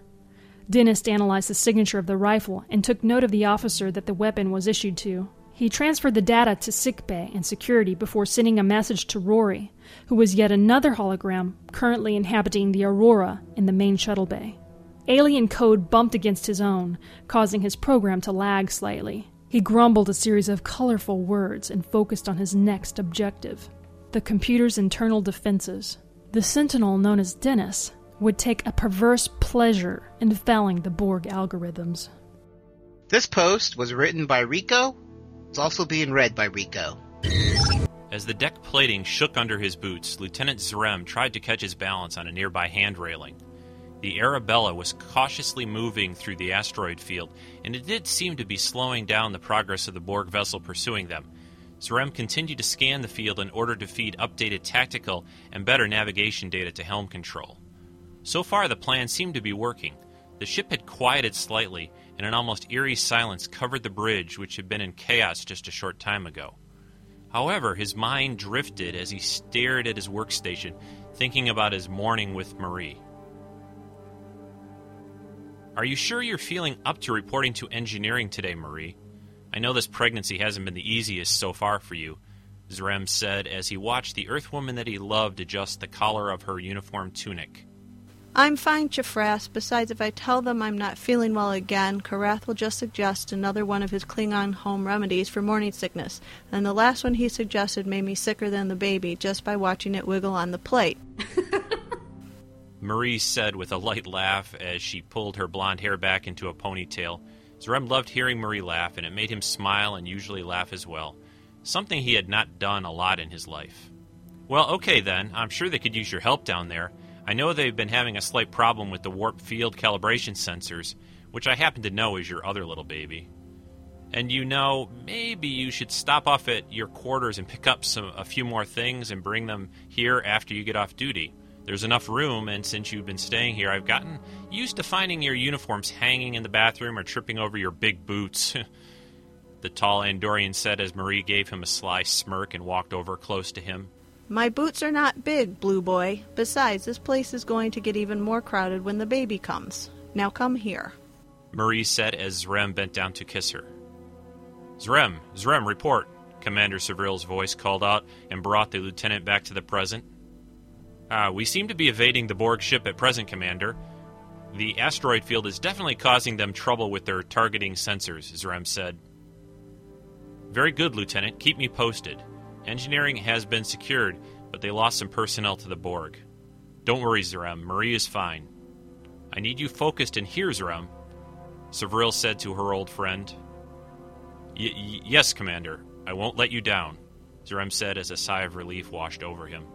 Speaker 1: Dennis analyzed the signature of the rifle and took note of the officer that the weapon was issued to. He transferred the data to sickbay and security before sending a message to Rory, who was yet another hologram currently inhabiting the Aurora in the main shuttle bay. Alien code bumped against his own, causing his program to lag slightly. He grumbled a series of colorful words and focused on his next objective the computer's internal defenses. The sentinel known as Dennis would take a perverse pleasure in fouling the Borg algorithms.
Speaker 2: This post was written by Rico. It's also being read by Rico.
Speaker 8: As the deck plating shook under his boots, Lieutenant Zrem tried to catch his balance on a nearby hand railing. The Arabella was cautiously moving through the asteroid field, and it did seem to be slowing down the progress of the Borg vessel pursuing them. Zrem continued to scan the field in order to feed updated tactical and better navigation data to helm control. So far, the plan seemed to be working. The ship had quieted slightly, and an almost eerie silence covered the bridge, which had been in chaos just a short time ago. However, his mind drifted as he stared at his workstation, thinking about his morning with Marie. Are you sure you're feeling up to reporting to engineering today, Marie? I know this pregnancy hasn't been the easiest so far for you, Zrem said as he watched the Earthwoman that he loved adjust the collar of her uniform tunic.
Speaker 11: I'm fine, Chifras. Besides, if I tell them I'm not feeling well again, Karath will just suggest another one of his Klingon home remedies for morning sickness, and the last one he suggested made me sicker than the baby just by watching it wiggle on the plate. (laughs)
Speaker 8: Marie said with a light laugh as she pulled her blonde hair back into a ponytail. Zrem loved hearing Marie laugh, and it made him smile and usually laugh as well, something he had not done a lot in his life. Well, okay then, I'm sure they could use your help down there. I know they've been having a slight problem with the warp field calibration sensors, which I happen to know is your other little baby. And you know, maybe you should stop off at your quarters and pick up some a few more things and bring them here after you get off duty. There's enough room, and since you've been staying here, I've gotten used to finding your uniforms hanging in the bathroom or tripping over your big boots. (laughs) the tall Andorian said as Marie gave him a sly smirk and walked over close to him.
Speaker 11: My boots are not big, Blue Boy. Besides, this place is going to get even more crowded when the baby comes. Now come here.
Speaker 8: Marie said as Zrem bent down to kiss her. Zrem, Zrem, report, Commander Savril's voice called out and brought the lieutenant back to the present. Uh, we seem to be evading the Borg ship at present, Commander. The asteroid field is definitely causing them trouble with their targeting sensors, Zrem said. Very good, Lieutenant. Keep me posted. Engineering has been secured, but they lost some personnel to the Borg. Don't worry, Zrem. Marie is fine. I need you focused and here, Zrem, Savril said to her old friend. Yes, Commander. I won't let you down, Zrem said as a sigh of relief washed over him.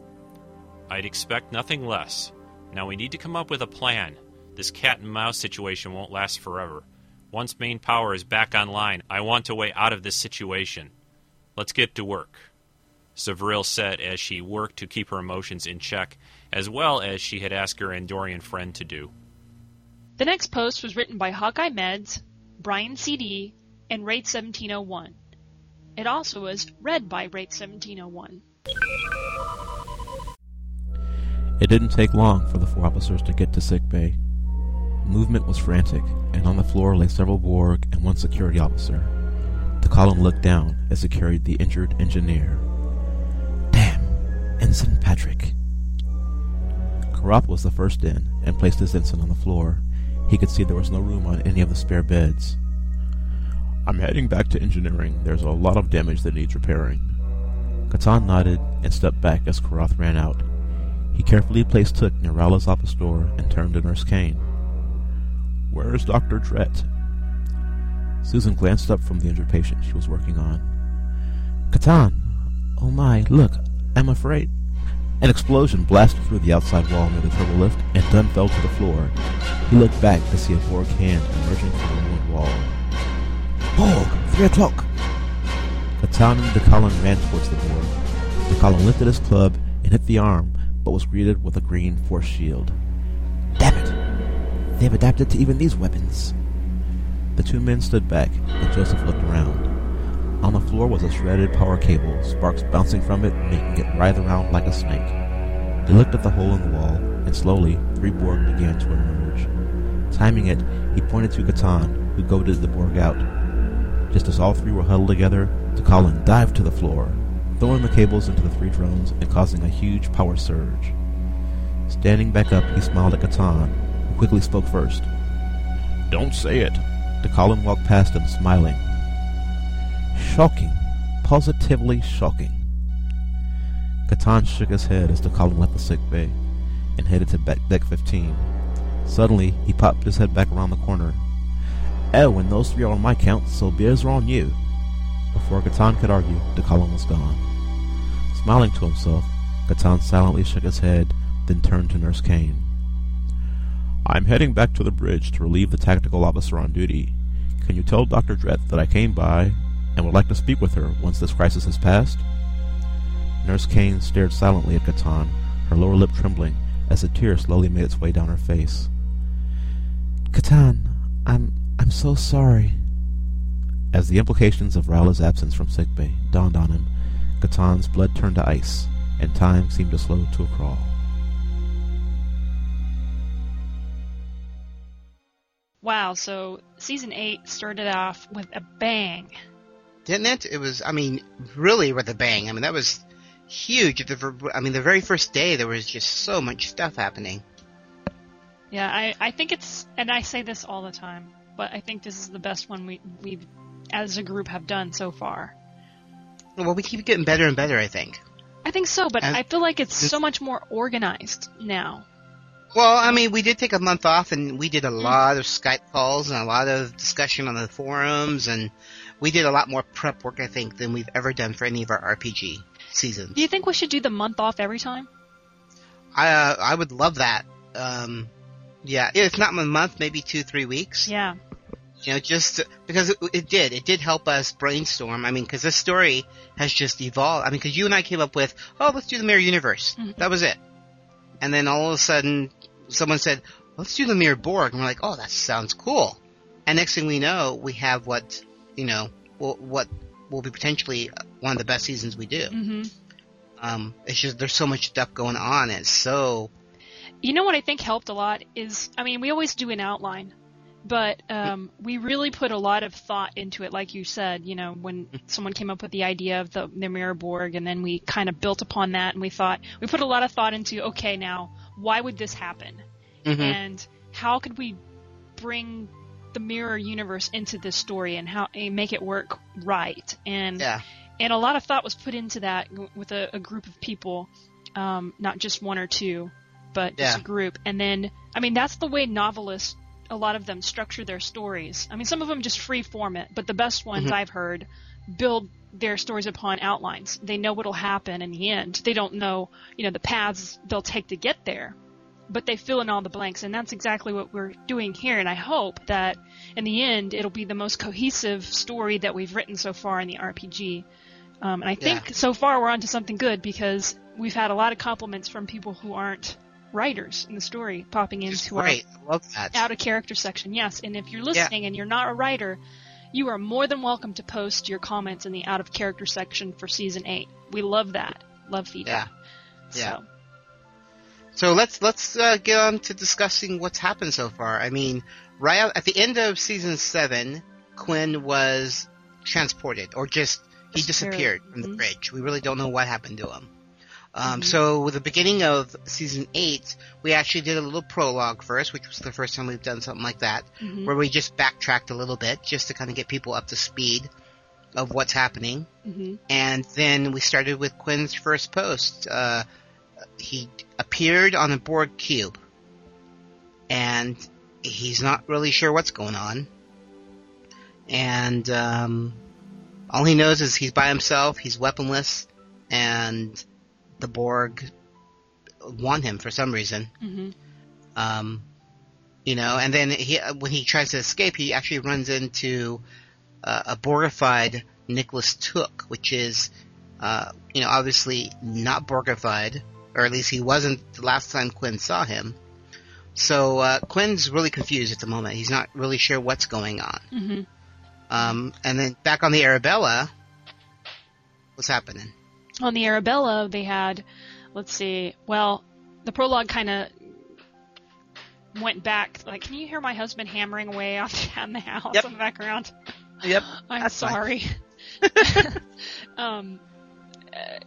Speaker 8: I'd expect nothing less. Now we need to come up with a plan. This cat and mouse situation won't last forever. Once main power is back online, I want a way out of this situation. Let's get to work. Savril said as she worked to keep her emotions in check, as well as she had asked her Andorian friend to do.
Speaker 3: The next post was written by Hawkeye Meds, Brian CD,
Speaker 1: and Wraith 1701. It also was read by Wraith 1701.
Speaker 6: It didn't take long for the four officers to get to sick bay. Movement was frantic, and on the floor lay several Borg and one security officer. DeCollin looked down as he carried the injured engineer. Damn, Ensign Patrick. Karath was the first in and placed his ensign on the floor. He could see there was no room on any of the spare beds. I'm heading back to engineering. There's a lot of damage that needs repairing. Katan nodded and stepped back as Karath ran out. He carefully placed Took near Ryla's office door and turned to Nurse Kane. Where's Dr. Dret? Susan glanced up from the injured patient she was working on. Katan! Oh my, look, I'm afraid. An explosion blasted through the outside wall near the turbo lift, and Dunn fell to the floor. He looked back to see a Borg hand emerging from the ruined wall. Borg! Three o'clock! Katan and Colin ran towards the Borg. DeCollin lifted his club and hit the arm, but was greeted with a green force shield. Damn it! They've adapted to even these weapons. The two men stood back, and Joseph looked around. On the floor was a shredded power cable, sparks bouncing from it, making it writhe around like a snake. He looked at the hole in the wall, and slowly three Borg began to emerge. Timing it, he pointed to Katan, who goaded the Borg out. Just as all three were huddled together, Colin dived to the floor, throwing the cables into the three drones and causing a huge power surge. Standing back up, he smiled at Katan, who quickly spoke first. Don't say it. DeCollin walked past him, smiling. Shocking. Positively shocking. Katan shook his head as DeCollin left the sick bay and headed to deck 15. Suddenly, he popped his head back around the corner. Oh, and those three are on my count, so beers are on you. Before Katan could argue, DeCollin was gone. Smiling to himself, Katan silently shook his head, then turned to Nurse Kane. I'm heading back to the bridge to relieve the tactical officer on duty. Can you tell Dr. Dret that I came by and would like to speak with her once this crisis has passed? Nurse Kane stared silently at Katan, her lower lip trembling as a tear slowly made its way down her face. Katan, I'm I'm so sorry. As the implications of Ryla's absence from sickbay dawned on him, Katan's blood turned to ice, and time seemed to slow to a crawl.
Speaker 1: Wow, so season 8 started off with a bang.
Speaker 2: Didn't it? It was, I mean, really with a bang. I mean, that was huge. The, I mean, the very first day there was just so much stuff happening.
Speaker 1: Yeah, I, I think it's, and I say this all the time, but I think this is the best one we, we've, as a group, have done so far.
Speaker 2: Well, we keep getting better and better, I think.
Speaker 1: I think so, but
Speaker 2: And
Speaker 1: I feel like it's
Speaker 2: this-
Speaker 1: so much more organized now.
Speaker 2: Well, I mean, we did take a month off and we did a
Speaker 1: Mm.
Speaker 2: lot of Skype calls and a lot of discussion on the forums and we did a lot more prep work, I think, than we've ever done for any of our RPG seasons.
Speaker 1: Do you think we should do the month off every time?
Speaker 2: I, uh, I would love that. Um, yeah, if not a month, maybe two, three weeks.
Speaker 1: Yeah.
Speaker 2: You know, just because it, it did, it did help us brainstorm. I mean, because this story has just evolved. I mean, because you and I came up with, oh, let's do the mirror universe.
Speaker 1: Mhm.
Speaker 2: That was it. And then all of a sudden, someone said, let's do the mirror Borg. And we're like, oh, that sounds cool. And next thing we know, we have what, you know, what will be potentially one of the best seasons we do.
Speaker 1: hmm
Speaker 2: Um, it's just, there's so much stuff going on. And it's so,
Speaker 1: You know what I think helped a lot is, I mean, we always do an outline, but um, we really put a lot of thought into it, like you said. You know, when someone came up with the idea of the, the mirror Borg, and then we kind of built upon that, and we thought we put a lot of thought into, okay, now why would this happen,
Speaker 2: mhm.
Speaker 1: and how could we bring the mirror universe into this story and how and make it work right, and
Speaker 2: yeah.
Speaker 1: and a lot of thought was put into that with a, a group of people, um, not just one or two, but just a group. And then, I mean, that's the way novelists, a lot of them structure their stories. I mean, some of them just free form it, but the best ones
Speaker 2: Mhm.
Speaker 1: I've heard build their stories upon outlines. They know what'll happen in the end. They don't know, you know, the paths they'll take to get there, but they fill in all the blanks, and that's exactly what we're doing here. And I hope that in the end, it'll be the most cohesive story that we've written so far in the RPG. Um, and I think
Speaker 2: Yeah.
Speaker 1: so far we're onto something good because we've had a lot of compliments from people who aren't writers in the story popping into our out of character section. Yes, and if you're listening and you're not a writer, you are more than welcome to post your comments in the out of character section for season eight. We love that. Love feedback.
Speaker 2: Yeah.
Speaker 1: So,
Speaker 2: So let's let's uh, get on to discussing what's happened so far. I mean, right at the end of season seven, Quinn was transported, or just he
Speaker 1: Disappeared.
Speaker 2: from the
Speaker 1: Mhm.
Speaker 2: bridge. We really don't know what happened to him. Um,
Speaker 1: Mhm.
Speaker 2: So with the beginning of season eight, we actually did a little prologue first, which was the first time we've done something like that,
Speaker 1: mhm,
Speaker 2: where we just backtracked a little bit just to kind of get people up to speed of what's happening.
Speaker 1: mhm.
Speaker 2: And then we started with Quinn's first post. Uh, he appeared on a Borg cube, and he's not really sure what's going on. And um, all he knows is he's by himself, he's weaponless, and the Borg want him for some reason.
Speaker 1: Mhm.
Speaker 2: Um, you know, and then he when he tries to escape, he actually runs into uh, a Borgified Nicholas Took, which is, uh, you know, obviously not Borgified, or at least he wasn't the last time Quinn saw him. So uh, Quinn's really confused at the moment. He's not really sure what's going on.
Speaker 1: Mhm.
Speaker 2: Um, and then back on the Arabella, what's happening?
Speaker 1: On the Arabella, they had, let's see, well, the prologue kind of went back. Like, can you hear my husband hammering away on on the house
Speaker 2: Yep.
Speaker 1: in the background?
Speaker 2: Yep. (laughs)
Speaker 1: I'm sorry. (laughs) (laughs) um, uh,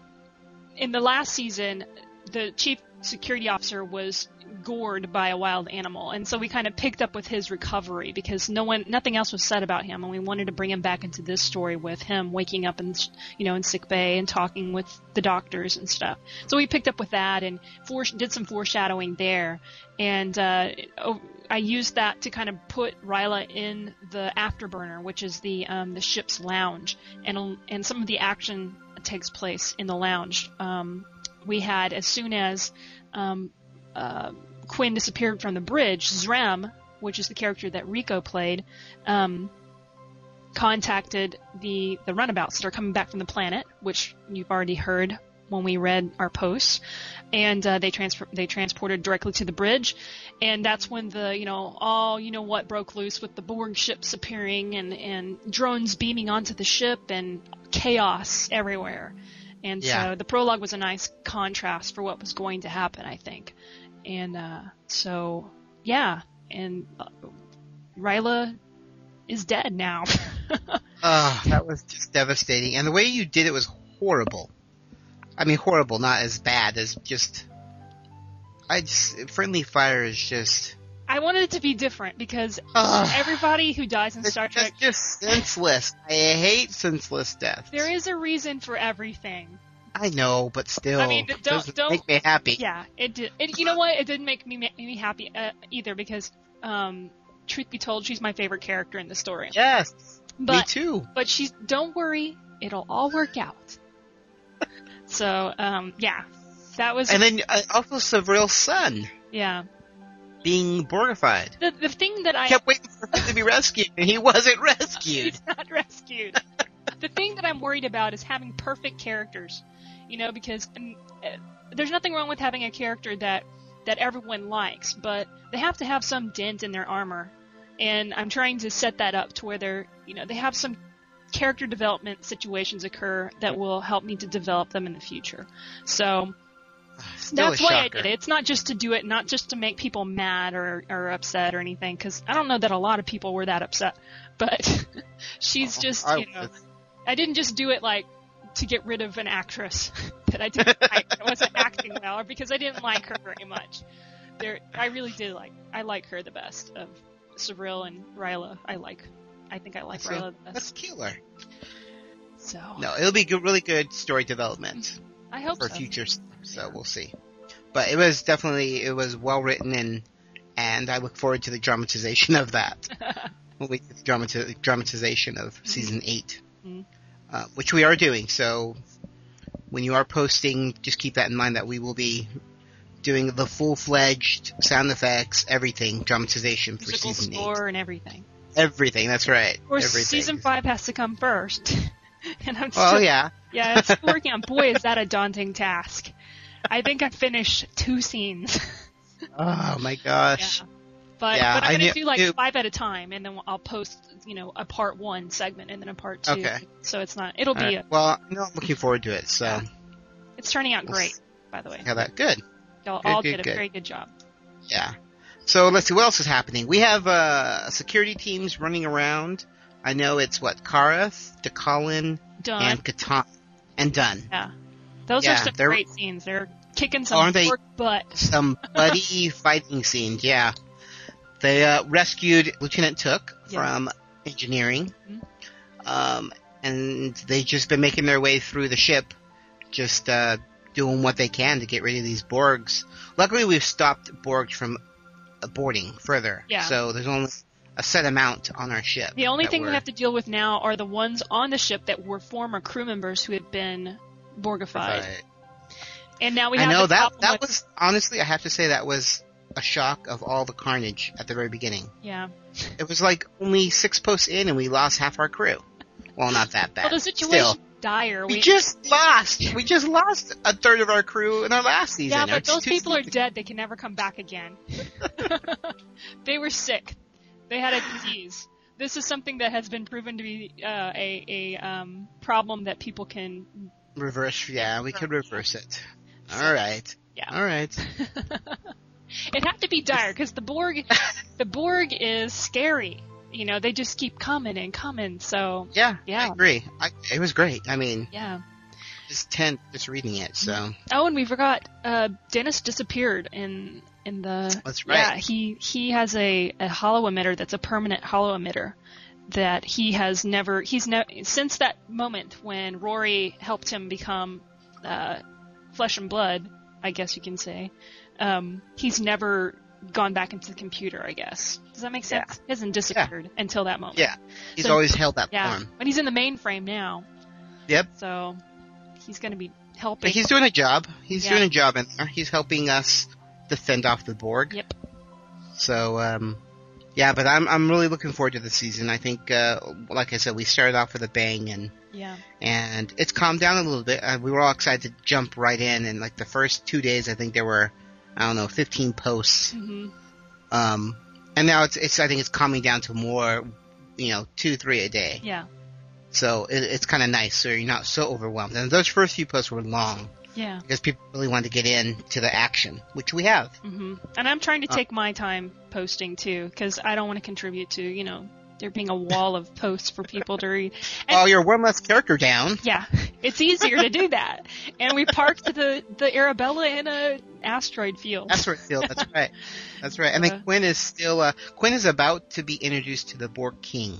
Speaker 1: in the last season, the chief security officer was gored by a wild animal, and so we kind of picked up with his recovery because no one, nothing else was said about him, and we wanted to bring him back into this story with him waking up in, you know, in sick bay and talking with the doctors and stuff. So we picked up with that and did some foreshadowing there, and uh, I used that to kind of put Ryla in the afterburner, which is the um, the ship's lounge, and and some of the action takes place in the lounge. Um, we had as soon as um, uh, Quinn disappeared from the bridge, Zrem, which is the character that Rico played, um, contacted the the runabouts that are coming back from the planet, which you've already heard when we read our posts, and uh, they transfer they transported directly to the bridge, and that's when the you know all you know what broke loose with the Borg ships appearing and and drones beaming onto the ship and chaos everywhere, and
Speaker 2: Yeah.
Speaker 1: so the prologue was a nice contrast for what was going to happen, I think, and uh, so yeah, and uh, Ryla is dead now.
Speaker 2: Oh, (laughs) that was just devastating. And the way you did it was horrible. I mean, horrible, not as bad as just. I just. Friendly Fire is just.
Speaker 1: I wanted it to be different because
Speaker 2: Ugh.
Speaker 1: everybody who dies in Star Trek,
Speaker 2: just, just senseless. I hate senseless death.
Speaker 1: there is a reason for everything.
Speaker 2: I know, but still,
Speaker 1: I mean, don't- don't-
Speaker 2: make me happy.
Speaker 1: Yeah, it did. It, you know what? It didn't make me make me happy uh, either because, um, truth be told, she's my favorite character in the story.
Speaker 2: Yes, me too.
Speaker 1: but she's don't worry, it'll all work out. so um, yeah, that was
Speaker 2: And then uh, also Savril's son
Speaker 1: yeah.
Speaker 2: Being Borgified.
Speaker 1: The the thing that I
Speaker 2: kept waiting for him to be rescued, and he wasn't rescued. (laughs)
Speaker 1: He's not rescued. the thing that I'm worried about is having perfect characters. You know, because um, uh, there's nothing wrong with having a character that that everyone likes, but they have to have some dent in their armor. And I'm trying to set that up to where they're, you know, they have some character development situations occur that will help me to develop them in the future. So
Speaker 2: Still
Speaker 1: that's why I did it. It's not just to do it, not just to make people mad or, or upset or anything, because I don't know that a lot of people were that upset. (laughs) But (laughs) she's uh-huh. just,
Speaker 2: I
Speaker 1: you know. I didn't just do it like to get rid of an actress (laughs) that I didn't like, that wasn't acting well, or because I didn't like her very much. There, I really did like, I like her the best of Savril and Ryla. I like, I think I like
Speaker 2: So,
Speaker 1: Ryla the best.
Speaker 2: That's killer.
Speaker 1: So
Speaker 2: No, it'll be good, really good story development
Speaker 1: I hope
Speaker 2: for
Speaker 1: so.
Speaker 2: future. So we'll see. But it was definitely it was well written and and I look forward to the dramatization of that. (laughs) we get the dramati- dramatization of season 8
Speaker 1: Mhm.
Speaker 2: uh, which we are doing. So when you are posting, just keep that in mind that we will be doing the full fledged sound effects, everything dramatization for
Speaker 1: Musical
Speaker 2: season eight.
Speaker 1: score and everything.
Speaker 2: Everything. That's right.
Speaker 1: Of course,
Speaker 2: everything.
Speaker 1: season five has to come first. (laughs) and I'm
Speaker 2: Oh
Speaker 1: still,
Speaker 2: yeah.
Speaker 1: yeah, it's (laughs) working on. Boy, is that a daunting task. I think I finished two scenes. (laughs)
Speaker 2: Oh my gosh.
Speaker 1: Yeah. But
Speaker 2: Yeah,
Speaker 1: but I'm gonna do like
Speaker 2: knew-
Speaker 1: five at a time, and then I'll post you know a part one segment and then a part two.
Speaker 2: Okay.
Speaker 1: So it's not. It'll
Speaker 2: All
Speaker 1: be.
Speaker 2: right.
Speaker 1: A,
Speaker 2: Well, no, I'm looking forward to it. So
Speaker 1: it's turning out great. By the way,
Speaker 2: yeah, that good.
Speaker 1: y'all
Speaker 2: good,
Speaker 1: all
Speaker 2: good,
Speaker 1: did a
Speaker 2: good.
Speaker 1: very good job.
Speaker 2: Yeah. So let's see what else is happening. We have uh security teams running around. I know it's what Kareth, DeCollin,
Speaker 1: Done.
Speaker 2: and Catan, and done.
Speaker 1: yeah. Those
Speaker 2: Yeah,
Speaker 1: are some great scenes. They're kicking some
Speaker 2: Aren't they-
Speaker 1: butt. (laughs)
Speaker 2: Some bloody fighting scenes. Yeah. They uh, rescued Lieutenant Took
Speaker 1: Yeah.
Speaker 2: from engineering,
Speaker 1: Mhm.
Speaker 2: um, and they've just been making their way through the ship, just uh, doing what they can to get rid of these Borgs. Luckily, we've stopped Borgs from boarding further.
Speaker 1: Yeah.
Speaker 2: So there's only a set amount on our ship.
Speaker 1: The only thing we have to deal with now are the ones on the ship that were former crew members who have been Borgified.
Speaker 2: Right.
Speaker 1: And now we
Speaker 2: I
Speaker 1: have
Speaker 2: know that that was honestly, I have to say that was a shock of all the carnage at the very beginning.
Speaker 1: yeah.
Speaker 2: It was like only six posts in, and we lost half our crew. Well, not that bad.
Speaker 1: Well, the situation
Speaker 2: Still,
Speaker 1: dire.
Speaker 2: we just lost. We just lost a third of our crew in our last season.
Speaker 1: yeah, but those
Speaker 2: two
Speaker 1: people are dead. They can never come back again. (laughs) they were sick. They had a disease. This is something that has been proven to be uh, a a um, problem that people can.
Speaker 2: Reverse. Yeah, we could reverse it. All right.
Speaker 1: Yeah.
Speaker 2: All right. (laughs) (laughs)
Speaker 1: It had to be dire because the Borg, (laughs) the Borg is scary. You know, they just keep coming and coming. So
Speaker 2: Yeah.
Speaker 1: Yeah.
Speaker 2: I agree. I, it was great. I mean,
Speaker 1: yeah.
Speaker 2: just ten, just reading it. So
Speaker 1: Oh, and we forgot. Uh, Dennis disappeared in in the.
Speaker 2: That's right.
Speaker 1: Yeah, he he has a a holo emitter that's a permanent holo emitter that he has never. He's ne- since that moment when Rory helped him become uh, flesh and blood. I guess you can say. Um, he's never gone back into the computer. I guess. Does that make sense? He hasn't disappeared until that moment.
Speaker 2: yeah, he's
Speaker 1: So-
Speaker 2: always held that
Speaker 1: Yeah,
Speaker 2: form.
Speaker 1: but he's in the mainframe now,
Speaker 2: Yep.
Speaker 1: so he's going to be helping.
Speaker 2: But he's doing a job. He's
Speaker 1: Yeah.
Speaker 2: doing a job in there. He's helping us defend off the Borg.
Speaker 1: Yep.
Speaker 2: So, um, yeah, but I'm I'm really looking forward to the season. I think, uh, like I said, we started off with a bang, and
Speaker 1: Yeah.
Speaker 2: and it's calmed down a little bit. Uh, we were all excited to jump right in, and like the first two days, I think there were, I don't know, 15 posts.
Speaker 1: hmm
Speaker 2: Um, and now it's it's I think it's calming down to more, you know, two three a day.
Speaker 1: Yeah.
Speaker 2: So it, it's kind of nice, so you're not so overwhelmed. And those first few posts were long
Speaker 1: Yeah.
Speaker 2: because people really want to get in to the action, which we have.
Speaker 1: hmm And I'm trying to
Speaker 2: Uh,
Speaker 1: take my time posting too, because I don't want to contribute to, you know, there being a wall of (laughs) posts for people to read. And-
Speaker 2: oh, you're one less character down.
Speaker 1: Yeah, it's easier to do that. And we parked the the Arabella in a asteroid field.
Speaker 2: Asteroid field. That's right. That's right. And
Speaker 1: Uh,
Speaker 2: then Quinn is still uh, Quinn is about to be introduced to the Borg King.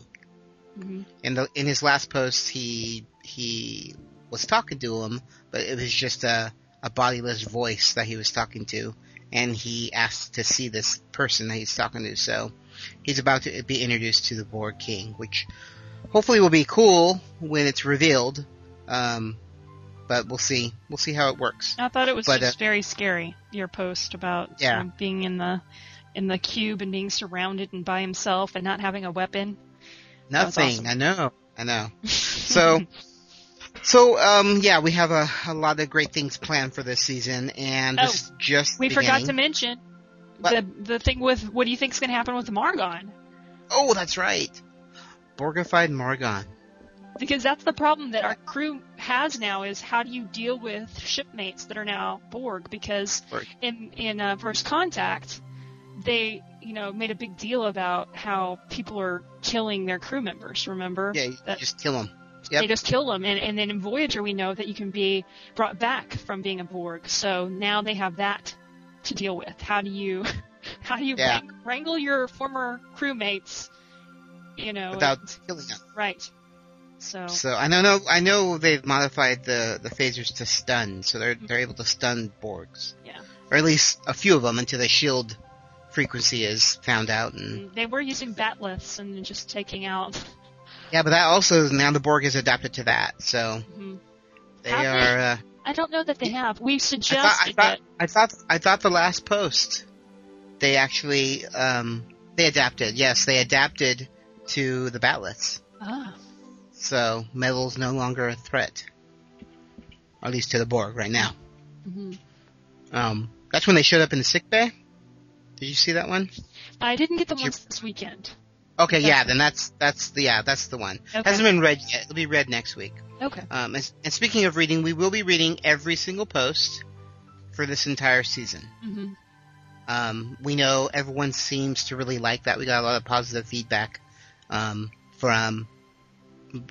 Speaker 1: Mhm.
Speaker 2: In the in his last post, he he was talking to him, but it was just a a bodiless voice that he was talking to, and he asked to see this person that he's talking to. So he's about to be introduced to the Borg King, which hopefully will be cool when it's revealed. Um, but we'll see. We'll see how it works.
Speaker 1: I thought it was
Speaker 2: But,
Speaker 1: just
Speaker 2: uh,
Speaker 1: very scary. Your post about
Speaker 2: Yeah.
Speaker 1: being in the in the cube and being surrounded and by himself and not having a weapon.
Speaker 2: Nothing.
Speaker 1: awesome.
Speaker 2: I know. I know. (laughs) So, so um, yeah, we have a, a lot of great things planned for this season, and
Speaker 1: Oh,
Speaker 2: this is just
Speaker 1: we
Speaker 2: the
Speaker 1: forgot to mention
Speaker 2: What?
Speaker 1: the the thing with what do you think is going to happen with Margon?
Speaker 2: Oh, that's right. Borgified Margon.
Speaker 1: Because that's the problem that our crew has now is how do you deal with shipmates that are now Borg? Because
Speaker 2: Borg.
Speaker 1: in in uh, First Contact, they you know made a big deal about how people are killing their crew members. Remember?
Speaker 2: Yeah, you
Speaker 1: That-
Speaker 2: just kill him. Yep.
Speaker 1: They just kill them, and, and then in Voyager we know that you can be brought back from being a Borg. So now they have that to deal with. How do you, (laughs) how do you
Speaker 2: Yeah.
Speaker 1: wrang- wrangle your former crewmates? You know,
Speaker 2: Without
Speaker 1: and-
Speaker 2: killing them.
Speaker 1: right? So
Speaker 2: So I know, know, I know they've modified the, the phasers to stun, so they're they're able to stun Borgs.
Speaker 1: Yeah.
Speaker 2: Or at least a few of them until the shield frequency is found out. And mm,
Speaker 1: they were using bat'leths and just taking out.
Speaker 2: Yeah, but that also now the Borg is adapted to that, so
Speaker 1: Mhm.
Speaker 2: they
Speaker 1: Have they?
Speaker 2: are. Uh,
Speaker 1: I don't know that they have. We
Speaker 2: I thought, I thought. I thought, I thought the last post, they actually, um, they adapted. Yes, they adapted to the bat'leths.
Speaker 1: Ah,
Speaker 2: So metal's no longer a threat, at least to the Borg right now.
Speaker 1: Mm-hmm.
Speaker 2: Um, that's when they showed up in the sick bay. Did you see that one?
Speaker 1: I didn't get the
Speaker 2: you-
Speaker 1: ones this weekend.
Speaker 2: Okay,
Speaker 1: That's
Speaker 2: yeah, then that's that's the yeah that's the one.
Speaker 1: Okay.
Speaker 2: Hasn't been read yet. It'll be read next week.
Speaker 1: Okay.
Speaker 2: Um, and, and speaking of reading, we will be reading every single post for this entire season.
Speaker 1: hmm
Speaker 2: Um, we know everyone seems to really like that. We got a lot of positive feedback um, from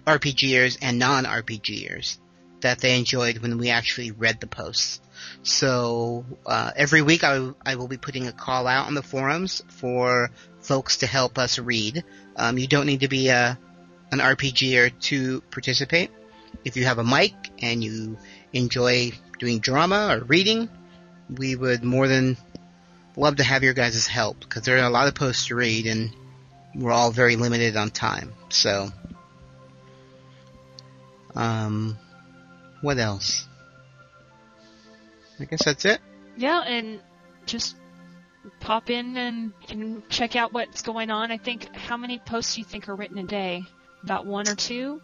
Speaker 2: RPGers and non-RPGers that they enjoyed when we actually read the posts. So uh, every week I, I will be putting a call out on the forums for folks to help us read. Um, you don't need to be a an RPGer to participate. If you have a mic and you enjoy doing drama or reading, we would more than love to have your guys' help because there are a lot of posts to read and we're all very limited on time. So, um, what else? I guess that's it.
Speaker 1: Yeah, and just pop in and, check out what's going on. I think how many posts do you think are written a day? About one or two?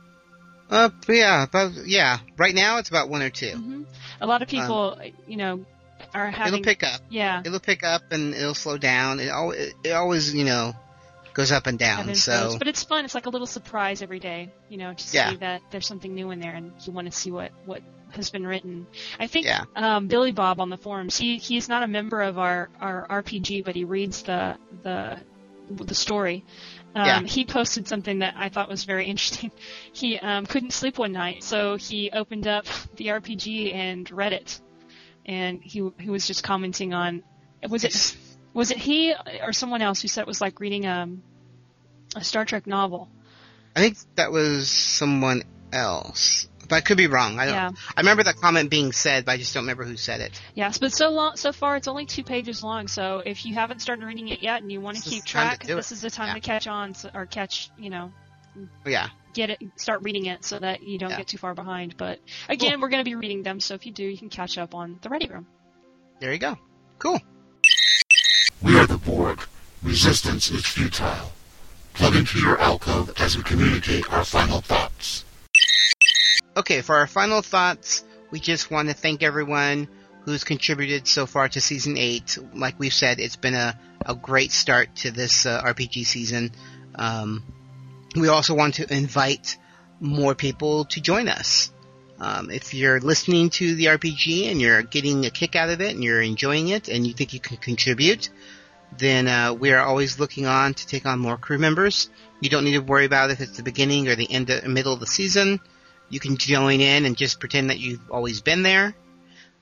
Speaker 2: Uh, yeah, about, yeah. Right now it's about one or 2
Speaker 1: hmm A lot of people, you know, are having.
Speaker 2: It'll pick up.
Speaker 1: Yeah.
Speaker 2: It'll pick up and it'll slow down. It always, it always, you know, goes up and down. So.
Speaker 1: But it's fun. It's like a little surprise every day, you know, to
Speaker 2: Yeah.
Speaker 1: see that there's something new in there and you want to see what, what has been written. I think
Speaker 2: Yeah.
Speaker 1: um, Billy Bob on the forums, he he's not a member of our, our RPG, but he reads the the the story. Um,
Speaker 2: Yeah.
Speaker 1: He posted something that I thought was very (laughs) interesting. He um, couldn't sleep one night, so he opened up the RPG and read it, and he he was just commenting on was it was it he or someone else who said it was like reading um, a Star Trek novel.
Speaker 2: I think that was someone else. But I could be wrong. I don't,
Speaker 1: Yeah.
Speaker 2: I remember that comment being said, but I just don't remember who said it.
Speaker 1: Yes, but so long, so far it's only two pages long. So if you haven't started reading it yet and you want to keep
Speaker 2: the time to
Speaker 1: track, this
Speaker 2: it.
Speaker 1: is the time
Speaker 2: Yeah.
Speaker 1: to catch on or catch, you know, oh,
Speaker 2: Yeah.
Speaker 1: get it, start reading it so that you don't
Speaker 2: Yeah.
Speaker 1: get too far behind. But again, we're going to be reading them, so if you do, you can catch up on the Ready Room.
Speaker 2: There you go. Cool.
Speaker 4: We are the Borg. Resistance is futile. Plug into your alcove as we communicate our final thoughts.
Speaker 2: Okay, for our final thoughts, we just want to thank everyone who's contributed so far to season 8. Like we've said, it's been a, a great start to this uh, RPG season. Um, we also want to invite more people to join us. Um, if you're listening to the RPG and you're getting a kick out of it and you're enjoying it and you think you can contribute, then uh, we are always looking on to take on more crew members. You don't need to worry about if it's the beginning or the end, of, middle of the season. You can join in and just pretend that you've always been there.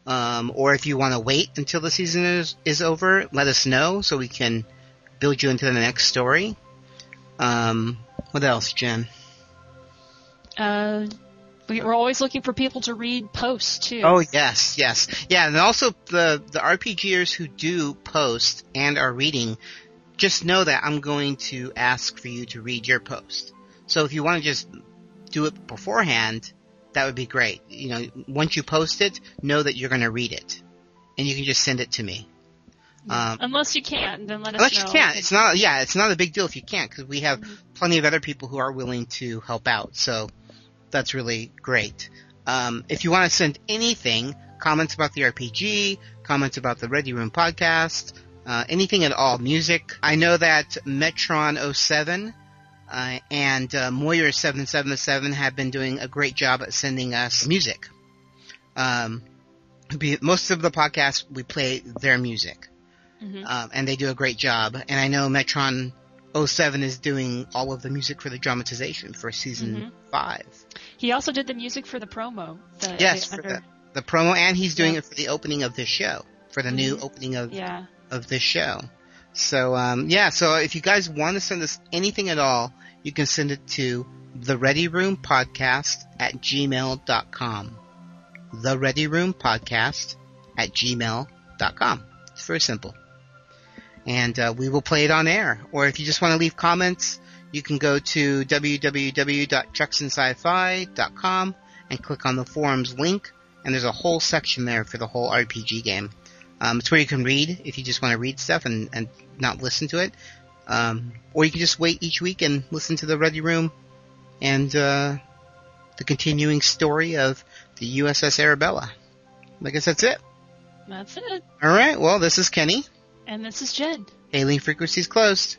Speaker 2: Um, or if you want to wait until the season is, is over, let us know so we can build you into the next story. Um, what else, Jen?
Speaker 1: Uh, we, we're always looking for people to read posts too.
Speaker 2: Oh yes, yes, yeah, and also the the RPGers who do post and are reading, just know that I'm going to ask for you to read your post. So if you want to just do it beforehand, that would be great. You know, once you post it, know that you're going to read it, and you can just send it to me. Um,
Speaker 1: Unless you can't, then let us
Speaker 2: Unless
Speaker 1: know.
Speaker 2: you can't, it's not. Yeah, it's not a big deal if you can't, because we have
Speaker 1: Mm-hmm.
Speaker 2: plenty of other people who are willing to help out. So that's really great. Um, if you want to send anything, comments about the RPG, comments about the Ready Room podcast, uh, anything at all, music. I know that Metron07 uh, and uh, Moyer777 have been doing a great job at sending us music. Um, be- most of the podcasts we play their music
Speaker 1: Mhm.
Speaker 2: um, and they do a great job. And I know Metron 07 is doing all of the music for the dramatization for season
Speaker 1: Mhm.
Speaker 2: five.
Speaker 1: He also did the music for the promo. The,
Speaker 2: Yes,
Speaker 1: the
Speaker 2: for
Speaker 1: under-
Speaker 2: the, the promo, and he's doing
Speaker 1: Yeah.
Speaker 2: it for the opening of this show, for the new
Speaker 1: Mhm.
Speaker 2: opening of
Speaker 1: yeah.
Speaker 2: of this show. So um, yeah, so if you guys want to send us anything at all, you can send it to the Ready Room Podcast at gmail.com. The Ready Room Podcast at gmail.com. It's very simple. And uh, we will play it on air. Or if you just want to leave comments, you can go to www.trucksandSci-Fi.com and click on the forums link, and there's a whole section there for the whole RPG game. Um, it's where you can read if you just want to read stuff and, and not listen to it. Um, or you can just wait each week and listen to the Ready Room and uh, the continuing story of the USS Arabella. I guess that's it.
Speaker 1: That's it.
Speaker 2: All right. Well, this is Kenny.
Speaker 3: And this is Jed.
Speaker 2: Hailing frequencies closed.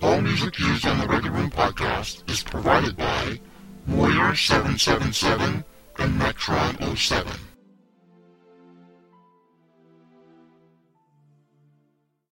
Speaker 4: All music used on the Ready Room podcast is provided by Warrior777 and Metron 07.